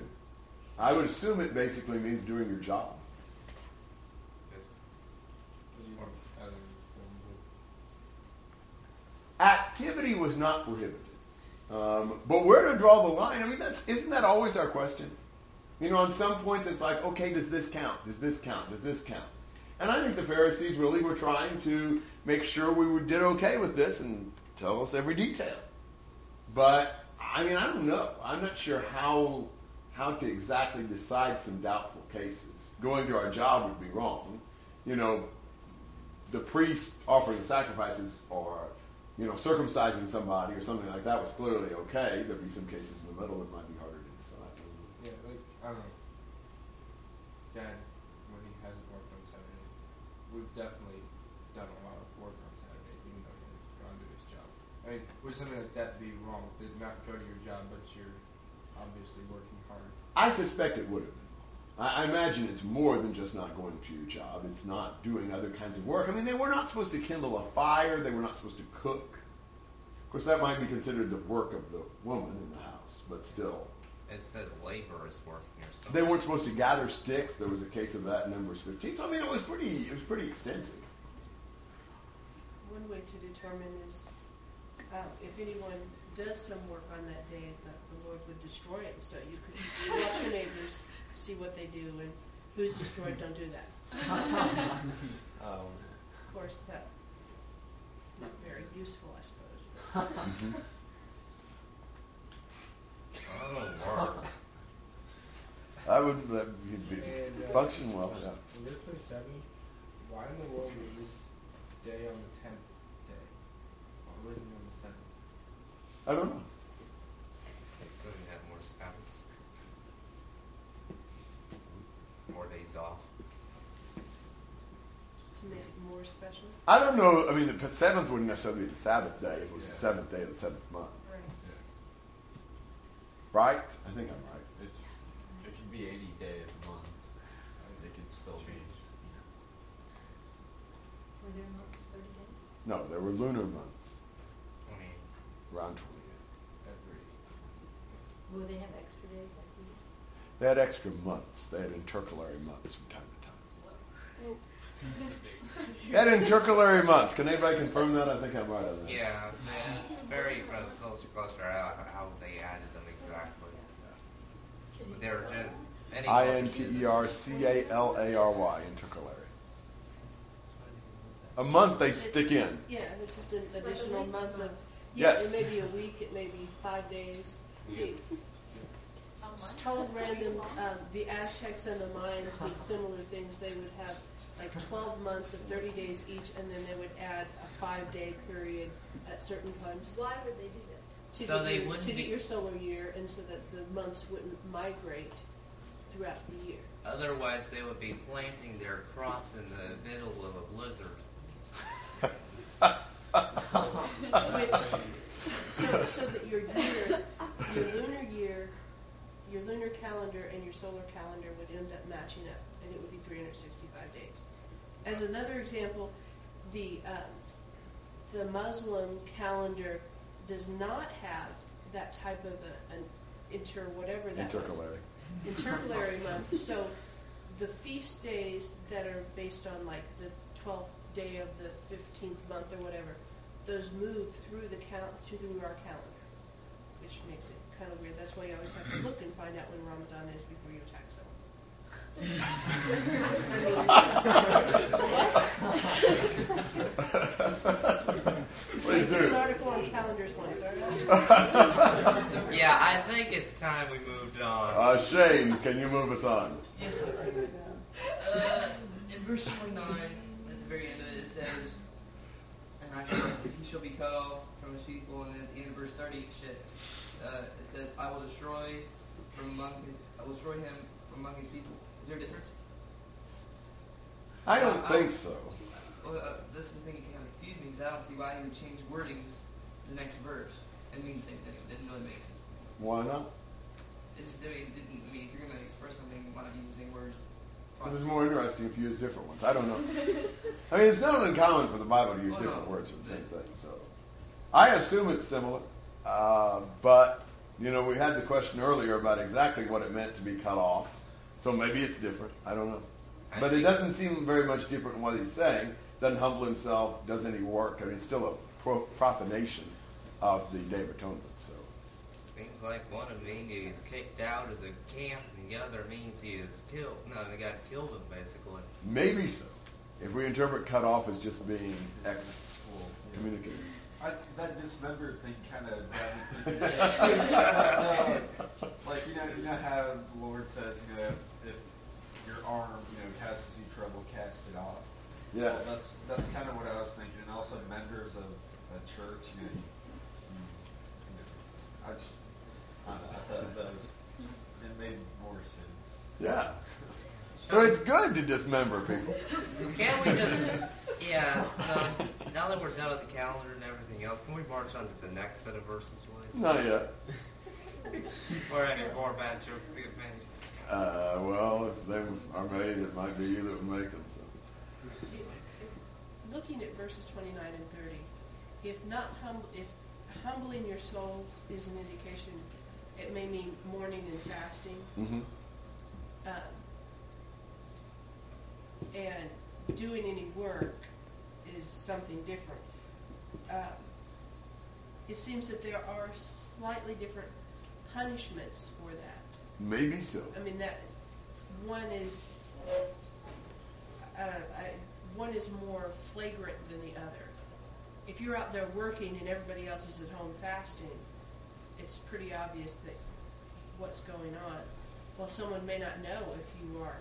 I would assume it basically means doing your job. Yes. What do you want, other forms of Activity was not prohibited. Um, but where to draw the line? I mean, that's isn't that always our question? You know, on some points it's like, okay, does this count? Does this count? Does this count? And I think the Pharisees really were trying to make sure we did okay with this and tell us every detail. But I mean, I don't know. I'm not sure how how to exactly decide some doubtful cases. Going through our job would be wrong. You know, the priest offering sacrifices or you know circumcising somebody or something like that was clearly okay. There'd be some cases in the middle that might be harder to decide. Yeah, like I don't know. Dad, when he hasn't worked on Saturdays, we've definitely done a lot of work on Saturdays, even though he hasn't gone to his job. I mean, would something like that be wrong? Did not go to your job, but you're obviously working hard. I suspect it would have. I, I imagine it's more than just not going to your job. It's not doing other kinds of work. I mean, they were not supposed to kindle a fire. They were not supposed to cook. Of course, that might be considered the work of the woman in the house, but still. It says labor is working or something. They weren't supposed to gather sticks. There was a case of that in Numbers 15. So I mean, it was pretty. It was pretty extensive. One way to determine is uh, if anyone does some work on that day, that the Lord would destroy it. So you could see, watch your neighbors, see what they do, and who's destroyed, don't do that. Um, Of course, that not very useful, I suppose. but- Oh, Lord. That would that would be And, uh, function well. Yeah. In verse twenty-seven, why in the world was this day on the tenth day? Why wasn't it on the seventh? I don't know. So you have more Sabbaths. More days off. To make it more special? I don't know. I mean, the seventh wouldn't necessarily be the Sabbath day if it was the seventh day of the seventh month, Right. right? I think I'm right. It, it could be any day of the month. It could still be. Were there months, thirty days? No, there were lunar months, I mean, around twenty-eight. Every. Will they have extra days like these? They had extra months. They had intercalary months from time to time. They had intercalary months. Can anybody confirm that? I think I'm right on that. yeah, it's very uh, closer, closer out how they added them exactly. But They're just I N T E R C A L A R Y, intercalary. A month they stick in. Yeah, it's just an additional month of, Yes. yeah, it may be a week, it may be five days. The- It's total random, um, the Aztecs and the Mayans did similar things. They would have like twelve months of thirty days each, and then they would add a five-day period at certain times. Why would they do that? to So get they your, wouldn't to get your solar year, and so that the months wouldn't migrate throughout the year. Otherwise, they would be planting their crops in the middle of a blizzard. Which, so, so that your year, your lunar year, your lunar calendar and your solar calendar would end up matching up, and it would be 365 days. As another example, the um, the Muslim calendar does not have that type of a, an inter whatever that was Intercalary. intercalary month. So the feast days that are based on like the 12th day of the 15th month or whatever, those move through the cal- through our calendar, which makes it kind of weird. That's why you always have to look and find out when Ramadan is before you attack someone. I Please did an do. article on calendars once. all right? Yeah, I think it's time we moved on. Uh, Shane, can you move us on? Yes, I can. Uh, in verse 29, at the very end of it, it says, And I shall, he shall be cut off from his people. And at the end of verse 30, it says, uh, it says I will destroy from among his, I will destroy him from among his people. Is there a difference? I don't Uh, think I- so. Well, uh, this is the thing that kind of confused me because I don't see why he would change wordings the next verse and mean the same thing. It didn't really make sense. Why not? It's, I mean, didn't, I mean, if you're going to express something, why not use the same words? This is more interesting if you use different ones. I don't know. I mean, it's not uncommon for the Bible to use Oh, different no. words for the same thing. So, I assume it's similar. Uh, but you know, we had the question earlier about exactly what it meant to be cut off. So maybe it's different. I don't know. I But it doesn't seem very much different in what he's saying. Doesn't humble himself. Does any work. I mean, it's still a pro- profanation of the Day of Atonement. So. Seems like one of means he's kicked out of the camp, and the other means he is killed. No, the guy killed him basically. Maybe so. If we interpret cut off as just being excommunicated. I, that dismembered thing kind of got like you know, you know how the Lord says, you know, if, if your arm, you know, causes you trouble, cast it off. Yeah. Well, that's that's kind of what I was thinking, and also members of a church, you know. you- you know, I just, I, don't know, I thought that was it made more sense. Yeah. So it's good to dismember people. Can't we just? Yeah. So now that we're done with the calendar and everything else, can we march on to the next set of verses, please? Not yet. Before any more bad jokes get made. Uh, well, if they are made, it might be you that would make them. So. looking at verses 29 and 30, if not hum- if humbling your souls is an indication, it may mean mourning and fasting. Mm-hmm. Um, and doing any work is something different. Um, it seems that there are slightly different punishments for that. Maybe so. I mean that one is uh, I, one is more flagrant than the other. If you're out there working and everybody else is at home fasting, it's pretty obvious that what's going on. Well, someone may not know if you are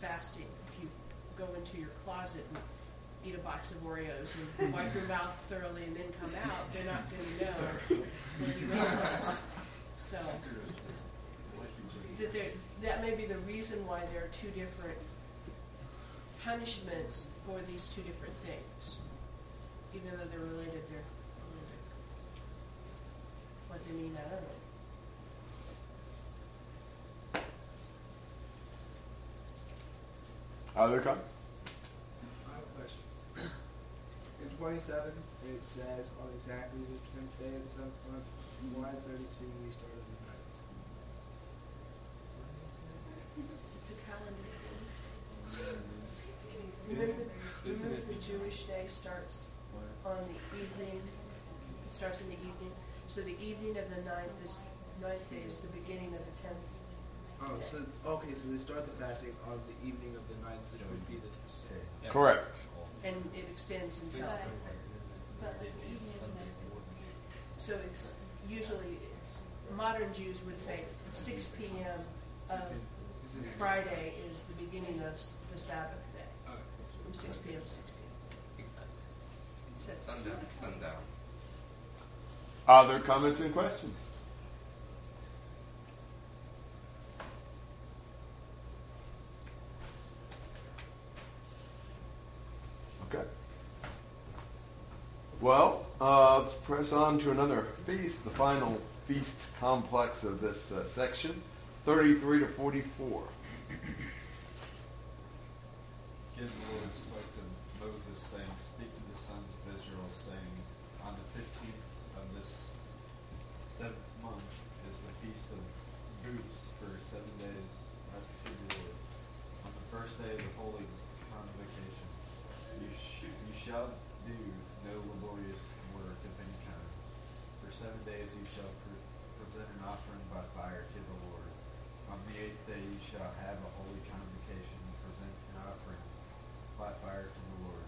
fasting. If you go into your closet and eat a box of Oreos and wipe your mouth thoroughly and then come out, they're not going to know when you ate. So that there, that may be the reason why there are two different punishments for these two different things. Even though they're related, they're a little different. What they mean, I don't know. Other comments? 27, it says on exactly the 10th day of the seventh month, 132, we started the night. It's a calendar thing. Remember, remember the Jewish day starts on the evening, it starts in the evening. So the evening of the ninth is, ninth day is the beginning of the 10th. Oh, so, okay, so they start the fasting on the evening of the ninth, which would be the 10th day. Correct. And it extends until, But like the evening of the so it's usually, modern Jews would say six P M of Friday is the beginning of the Sabbath day, from six P M to six p.m. Exactly. M. So it's- Sundown, sundown. Other comments and questions? Okay. Well, uh, let's press on to another feast, the final feast complex of this uh, section, 33 to 44. Again, the Lord spoke to Moses, saying, Speak to the sons of Israel, saying, On the fifteenth of this seventh month is the feast of booths for seven days up to the Lord. On the first day of the holy convocation, you, sh- you shall do no laborious work of any kind. For seven days you shall pre- present an offering by fire to the Lord. On the eighth day you shall have a holy convocation, and present an offering by fire to the Lord.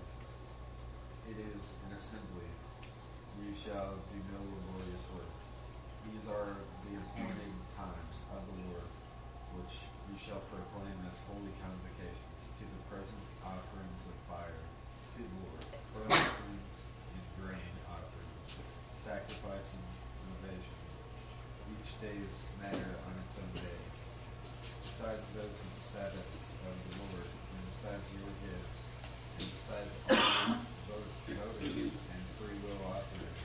It is an assembly. You shall do no laborious work. These are the appointed times of the Lord, which you shall proclaim as holy convocations to the present offerings of fire to the Lord, burnt offerings and grain offerings, sacrifice and libations. Each day's matter on its own day besides those of the Sabbaths of the Lord, and besides your gifts, and besides all both votive and free will offerings,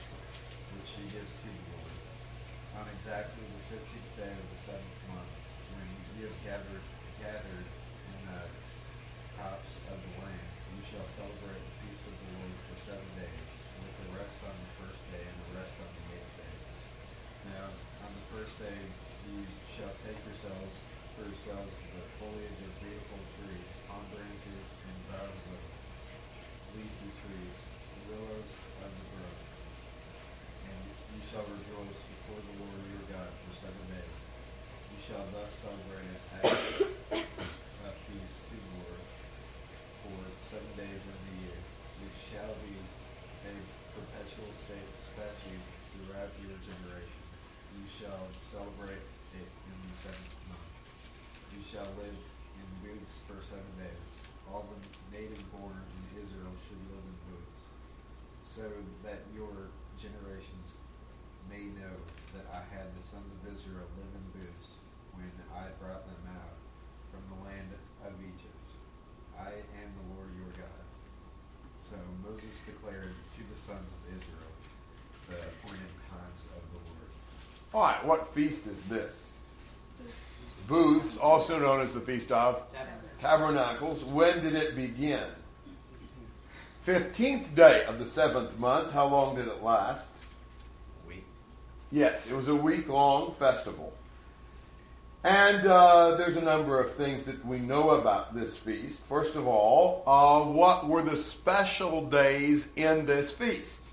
which you give to the Lord. On exactly the fifteenth day of the seventh month, when you have gathered gathered in the crops of the land, you shall celebrate the feast of the Lord for seven days, with a rest on the first day and a rest on the eighth day. Now, on the first day, you shall take yourselves for yourselves the foliage of beautiful trees, palm branches, and boughs of leafy trees, willows of the grove. And you shall rejoice before the Lord your God for seven days. You shall thus celebrate it as a feast to the Lord for seven days in the year. It shall be a perpetual state statute throughout your generations. You shall celebrate it in the seventh month. You shall live in booths for seven days. All the native born in Israel should live in booths, so that your generations may know that I had the sons of Israel live in booths when I brought them out from the land of Egypt. I am the Lord your God. So Moses declared to the sons of Israel the appointed times of the Lord. All right, what feast is this? Booths, also known as the Feast of Tabernacles. When did it begin? 15th day of the seventh month. How long did it last? Week. Yes, it was a week long festival. And uh, there's a number of things that we know about this feast. First of all, uh, what were the special days in this feast?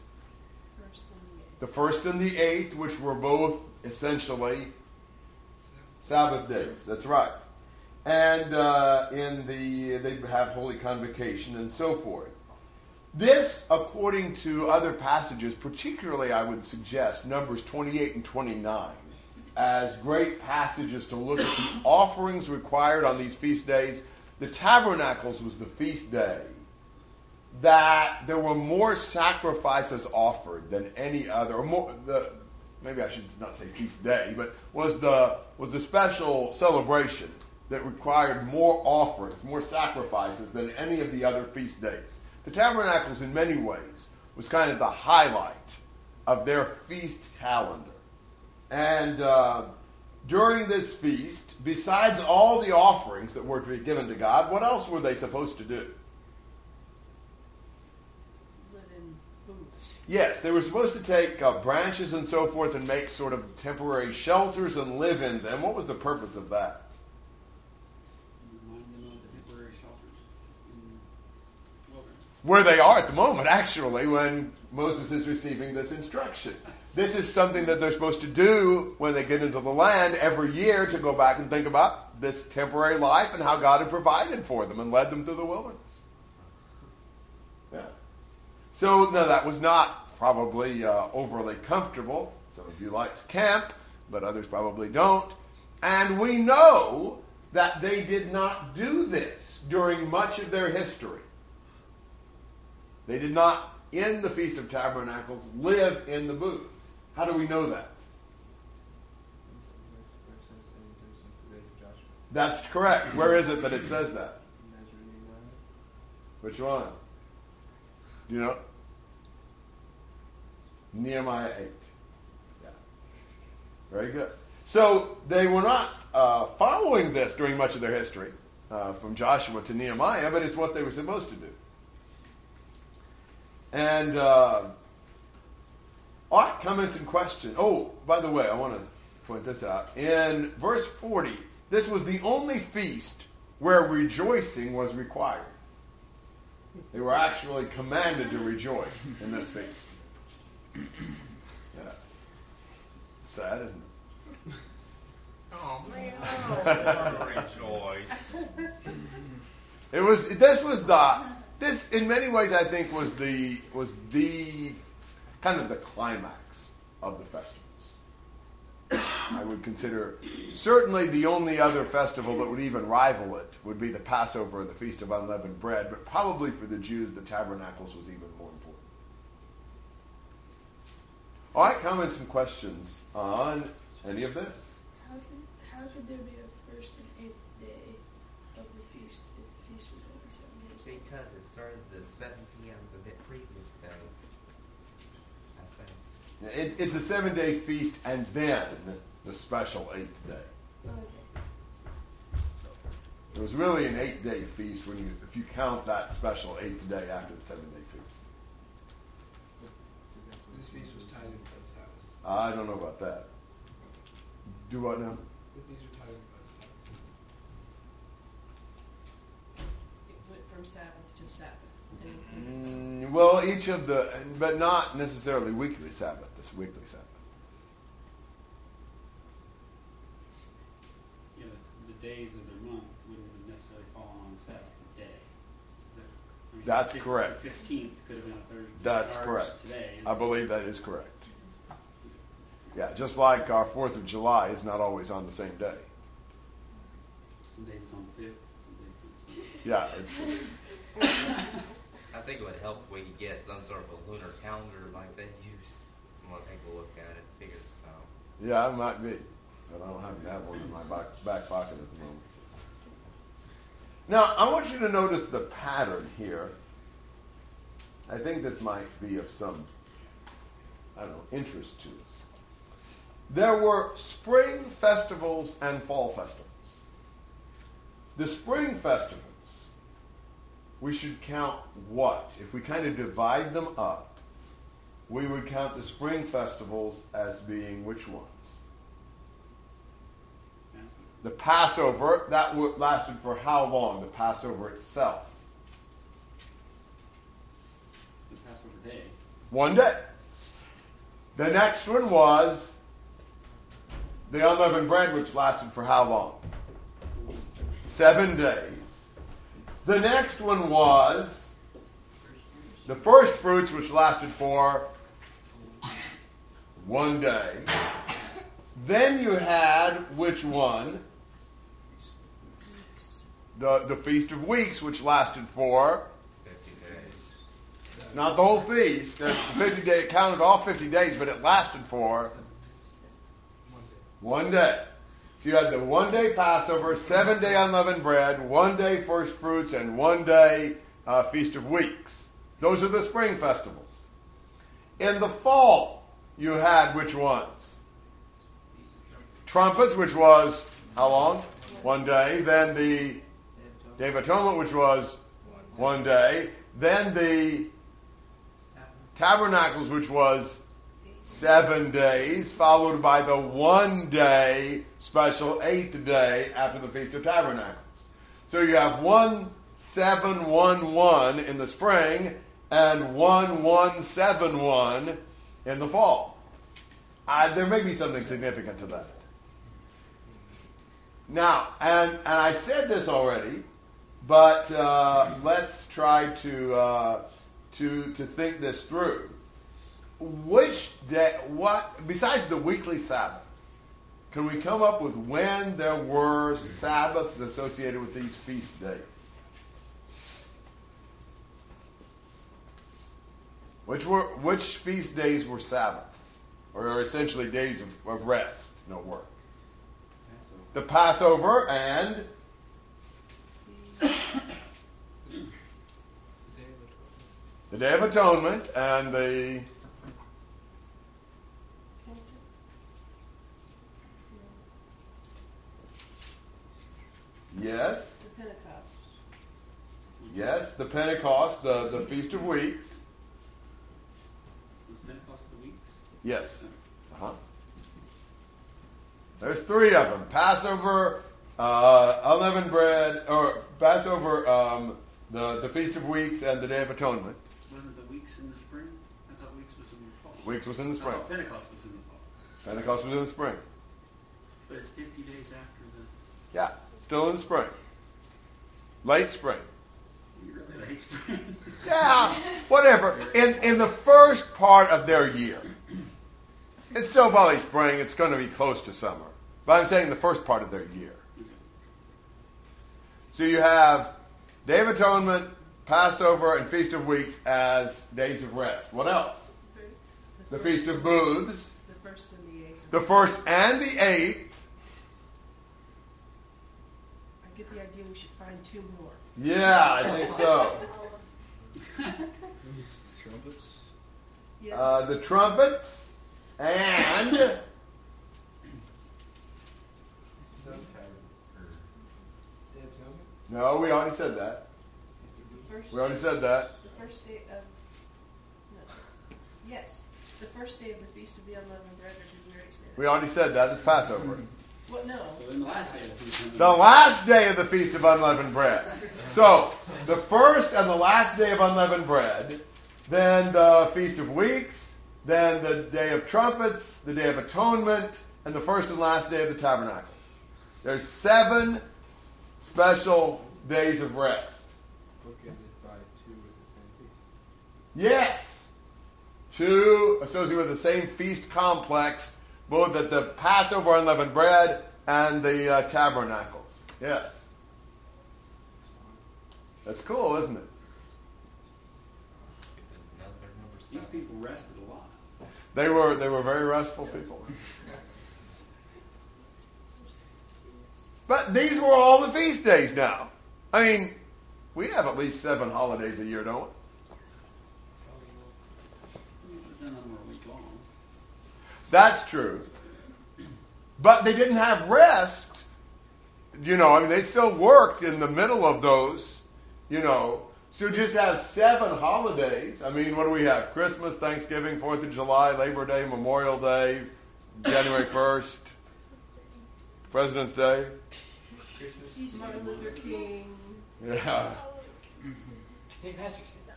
First and the eighth. The first and the eighth, which were both essentially Sabbath days. That's right. And uh, in the they have holy convocation and so forth. This, according to other passages, particularly I would suggest Numbers 28 and 29, as great passages to look at the offerings required on these feast days. The tabernacles was the feast day that there were more sacrifices offered than any other, or more the maybe I should not say feast day, but was the was the special celebration that required more offerings, more sacrifices than any of the other feast days. The tabernacles, in many ways, was kind of the highlight of their feast calendar. And uh, during this feast, besides all the offerings that were to be given to God, what else were they supposed to do? Live in booths. Yes, they were supposed to take uh, branches and so forth and make sort of temporary shelters and live in them. What was the purpose of that? Remind them of the temporary shelters in the wilderness. Where they are at the moment, actually, when Moses is receiving this instruction. This is something that they're supposed to do when they get into the land every year to go back and think about this temporary life and how God had provided for them and led them through the wilderness. Yeah. So, no, that was not probably uh, overly comfortable. Some of you like to camp, but others probably don't. And we know that they did not do this during much of their history. They did not, in the Feast of Tabernacles, live in the booths. How do we know that? That's correct. Where is it that it says that? Which one? Do you know? Nehemiah 8. Yeah. Very good. So they were not uh, following this during much of their history, uh, from Joshua to Nehemiah, but it's what they were supposed to do. And, uh, all right, comments and questions. Oh, by the way, I want to point this out. In verse 40, this was the only feast where rejoicing was required. They were actually commanded to rejoice in this feast. Yeah. Sad, isn't it? Oh man, rejoice. It was. This was the. This, in many ways, I think was the was the kind of the climax of the festivals. I would consider certainly the only other festival that would even rival it would be the Passover and the Feast of Unleavened Bread, but probably for the Jews, the Tabernacles was even more important. All right, comments and questions on any of this? How could how could there be a first and eighth day of the feast if the feast was only seven days? long? Because it started the 7 p.m. the day- previous day. I think. It, it's a seven day feast and then the special eighth day. Okay. It was really an eight day feast when you, if you count that special eighth day after the seven day feast. This feast was tied in by the Sabbath. I don't know about that. Do what now? The feast were tied in by the Sabbath. It went from Sabbath to Sabbath. Mm, well, each of the, but not necessarily weekly Sabbath, this weekly Sabbath. You know, the, the days of their month wouldn't have necessarily fallen on the Sabbath day. Is that, I mean, That's the correct. The fifteenth could have been a Thursday. That's correct. Today. I believe that is correct. Yeah, just like our 4th of July is not always on the same day. Some days it's on the fifth. Some days it's. On the same. Yeah, it's, I think it would help if we could get some sort of a lunar calendar like they use. I'm gonna take a look at it, figure this out. yeah, I might be. But I don't have that one in my back, back pocket at the moment. Now, I want you to notice the pattern here. I think this might be of some, I don't know, interest to us. There were spring festivals and fall festivals. The spring festivals, we should count what? If we kind of divide them up, we would count the spring festivals as being which ones? the Passover, that lasted for how long? The Passover itself? The Passover day. One day. The next one was the unleavened bread, which lasted for how long? Seven days. The next one was the first fruits, which lasted for one day. Then you had which one? The, the Feast of Weeks, which lasted for 50 days. not the whole feast. There's 50 day, it counted all 50 days, but it lasted for One day. So you had the one day Passover, seven day unleavened bread, one day first fruits, and one day uh, Feast of Weeks. Those are the spring festivals. In the fall, you had which ones? Trumpets, which was how long? One day. Then the Day of Atonement, which was one day. Then the Tabernacles, which was seven days, followed by the one day special eighth day after the Feast of Tabernacles. So you have one seven one one in the spring and one one seven one in the fall. Uh, there may be something significant to that. Now, and and I said this already, but uh, let's try to uh, to to think this through. Which day? What besides the weekly Sabbath? Can we come up with when there were Sabbaths associated with these feast days? Which were which feast days were Sabbaths, or essentially days of, of rest, no work? The Passover and the Day of Atonement and the yes, The Pentecost. yes, the Pentecost, the, the Feast of Weeks. Was Pentecost the weeks? Yes. Uh-huh. There's three of them: Passover, uh, unleavened bread, or Passover, um, the the Feast of Weeks, and the Day of Atonement. Wasn't the weeks in the spring? I thought weeks was in the fall. Weeks was in the spring. thought Pentecost was in the fall. Pentecost was in the spring. But it's 50 days after the. Yeah, still in the spring. Late spring. You're really late spring. Yeah, whatever. In in the first part of their year, it's still probably spring. It's going to be close to summer, but I'm saying the first part of their year. Mm-hmm. So you have Day of Atonement, Passover, and Feast of Weeks as days of rest. What else? The Feast of Booths, The first and the eighth. the first and the eighth. I get the idea we should find two more. Yeah, I think so. Trumpets. Yeah. Uh, the trumpets and Day of Atonement? no, we already said that. first, We already said that. the first day of. No. Yes. The first day of the Feast of the Unleavened Bread, or did we already say that? We already said that. It's Passover. What? No. So then the last day of the feast. The last day of the Feast of Unleavened Bread. So, the first and the last day of unleavened bread, then the Feast of Weeks, then the Day of Trumpets, the Day of Atonement, and the first and last day of the Tabernacles. There's seven special days of rest. Bookended by two with the same. Yes! Two associated with the same feast complex, both at the Passover unleavened bread and the uh, tabernacles. Yes. That's cool, isn't it? These people rested a lot. They were they were very restful people. But these were all the feast days now. I mean, we have at least seven holidays a year, don't we? None of them were a week long. That's true. But they didn't have rest. You know, I mean, they still worked in the middle of those, you know. So just have seven holidays. I mean, what do we have? Christmas, Thanksgiving, Fourth of July, Labor Day, Memorial Day, January 1st, President's Day. He's Martin Luther King. Yeah. St. Patrick's Day.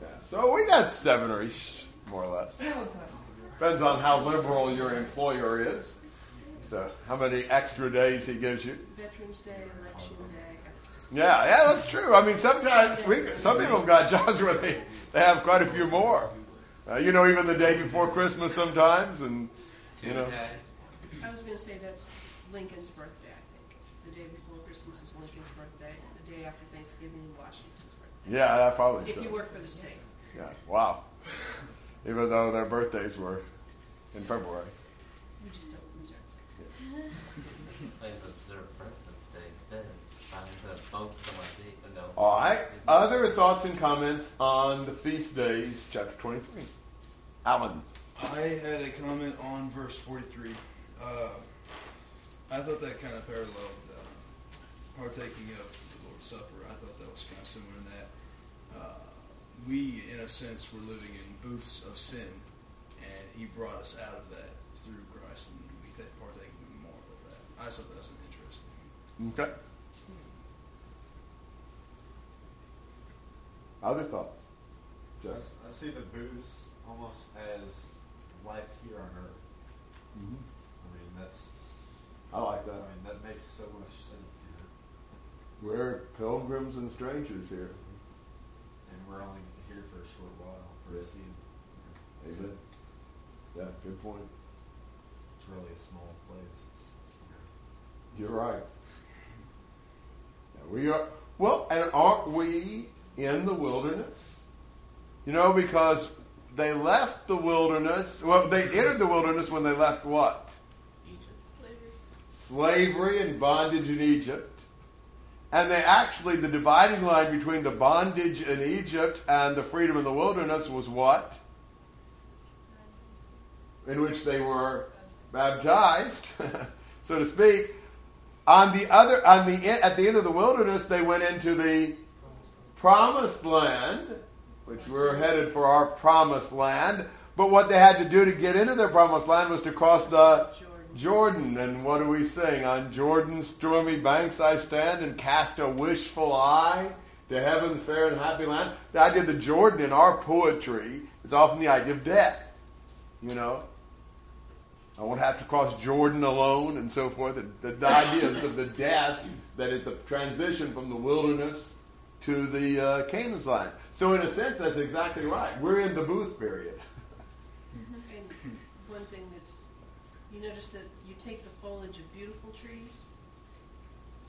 yeah. So we got seven or each, more or less. Depends on how liberal your employer is. So how many extra days he gives you. Veterans Day, Election Day. Yeah, yeah, that's true. I mean, sometimes we, some people have got jobs where they, they have quite a few more. Uh, you know, even the day before Christmas sometimes, and you know. days. I was going to say that's Lincoln's birthday, I think. The day before Christmas is Lincoln's birthday. The day after Thanksgiving is Washington's birthday. yeah, that probably If so. you work for the state. Yeah, wow. Even though their birthdays were in February. We just don't observe. Plan to observe President's Day instead. Trying to vote for my day. but No. All right. Other thoughts and comments on the feast days, chapter 23? Alan. I had a comment on verse 43. Uh, I thought that kind of paralleled uh, partaking of the Lord's Supper. I thought that was kind of similar in that uh, we, in a sense, were living in booths of sin, and He brought us out of that through Christ, and we take, partake in the of that. I just thought that was an interesting. Okay. Other thoughts? I, Just. s- I see the booths almost as life here on earth. Mhm. I mean, that's. I like that. I mean, that makes so much sense, you know. We're pilgrims and strangers here. And we're only here for a short while for Yeah. a season. you know. Amen. Yeah, good point. It's really a small place. It's, you know, You're right. Yeah, we are well, and aren't we in the wilderness? You know, because they left the wilderness. Well, they entered the wilderness when they left what? Egypt. Slavery. Slavery and bondage in Egypt. And they actually, the dividing line between the bondage in Egypt and the freedom in the wilderness was what? In which they were baptized, so to speak. On the other, on the at the end of the wilderness, they went into the promised land, which we're headed for our promised land. But what they had to do to get into their promised land was to cross the Jordan. And what do we sing? On Jordan's stormy banks I stand and cast a wishful eye to heaven's fair and happy land. The idea of the Jordan in our poetry is often the idea of death. You know, I won't have to cross Jordan alone and so forth. The, the idea of the death that is the transition from the wilderness to the uh, Canaan's land. So, in a sense, that's exactly right. We're in the booth period. And one thing that's, you notice that you take the foliage of beautiful trees,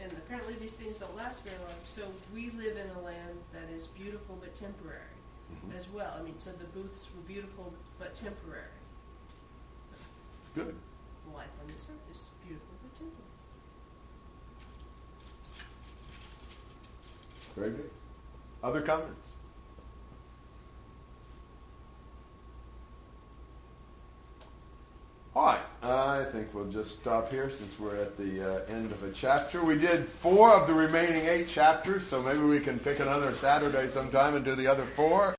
and apparently these things don't last very long. So we live in a land that is beautiful but temporary Mhm. as well. I mean, so the booths were beautiful but temporary. Good. Life on this earth is beautiful but temporary. Very good. Other comments? All right, I think we'll just stop here since we're at the uh, end of a chapter. We did four of the remaining eight chapters, so maybe we can pick another Saturday sometime and do the other four.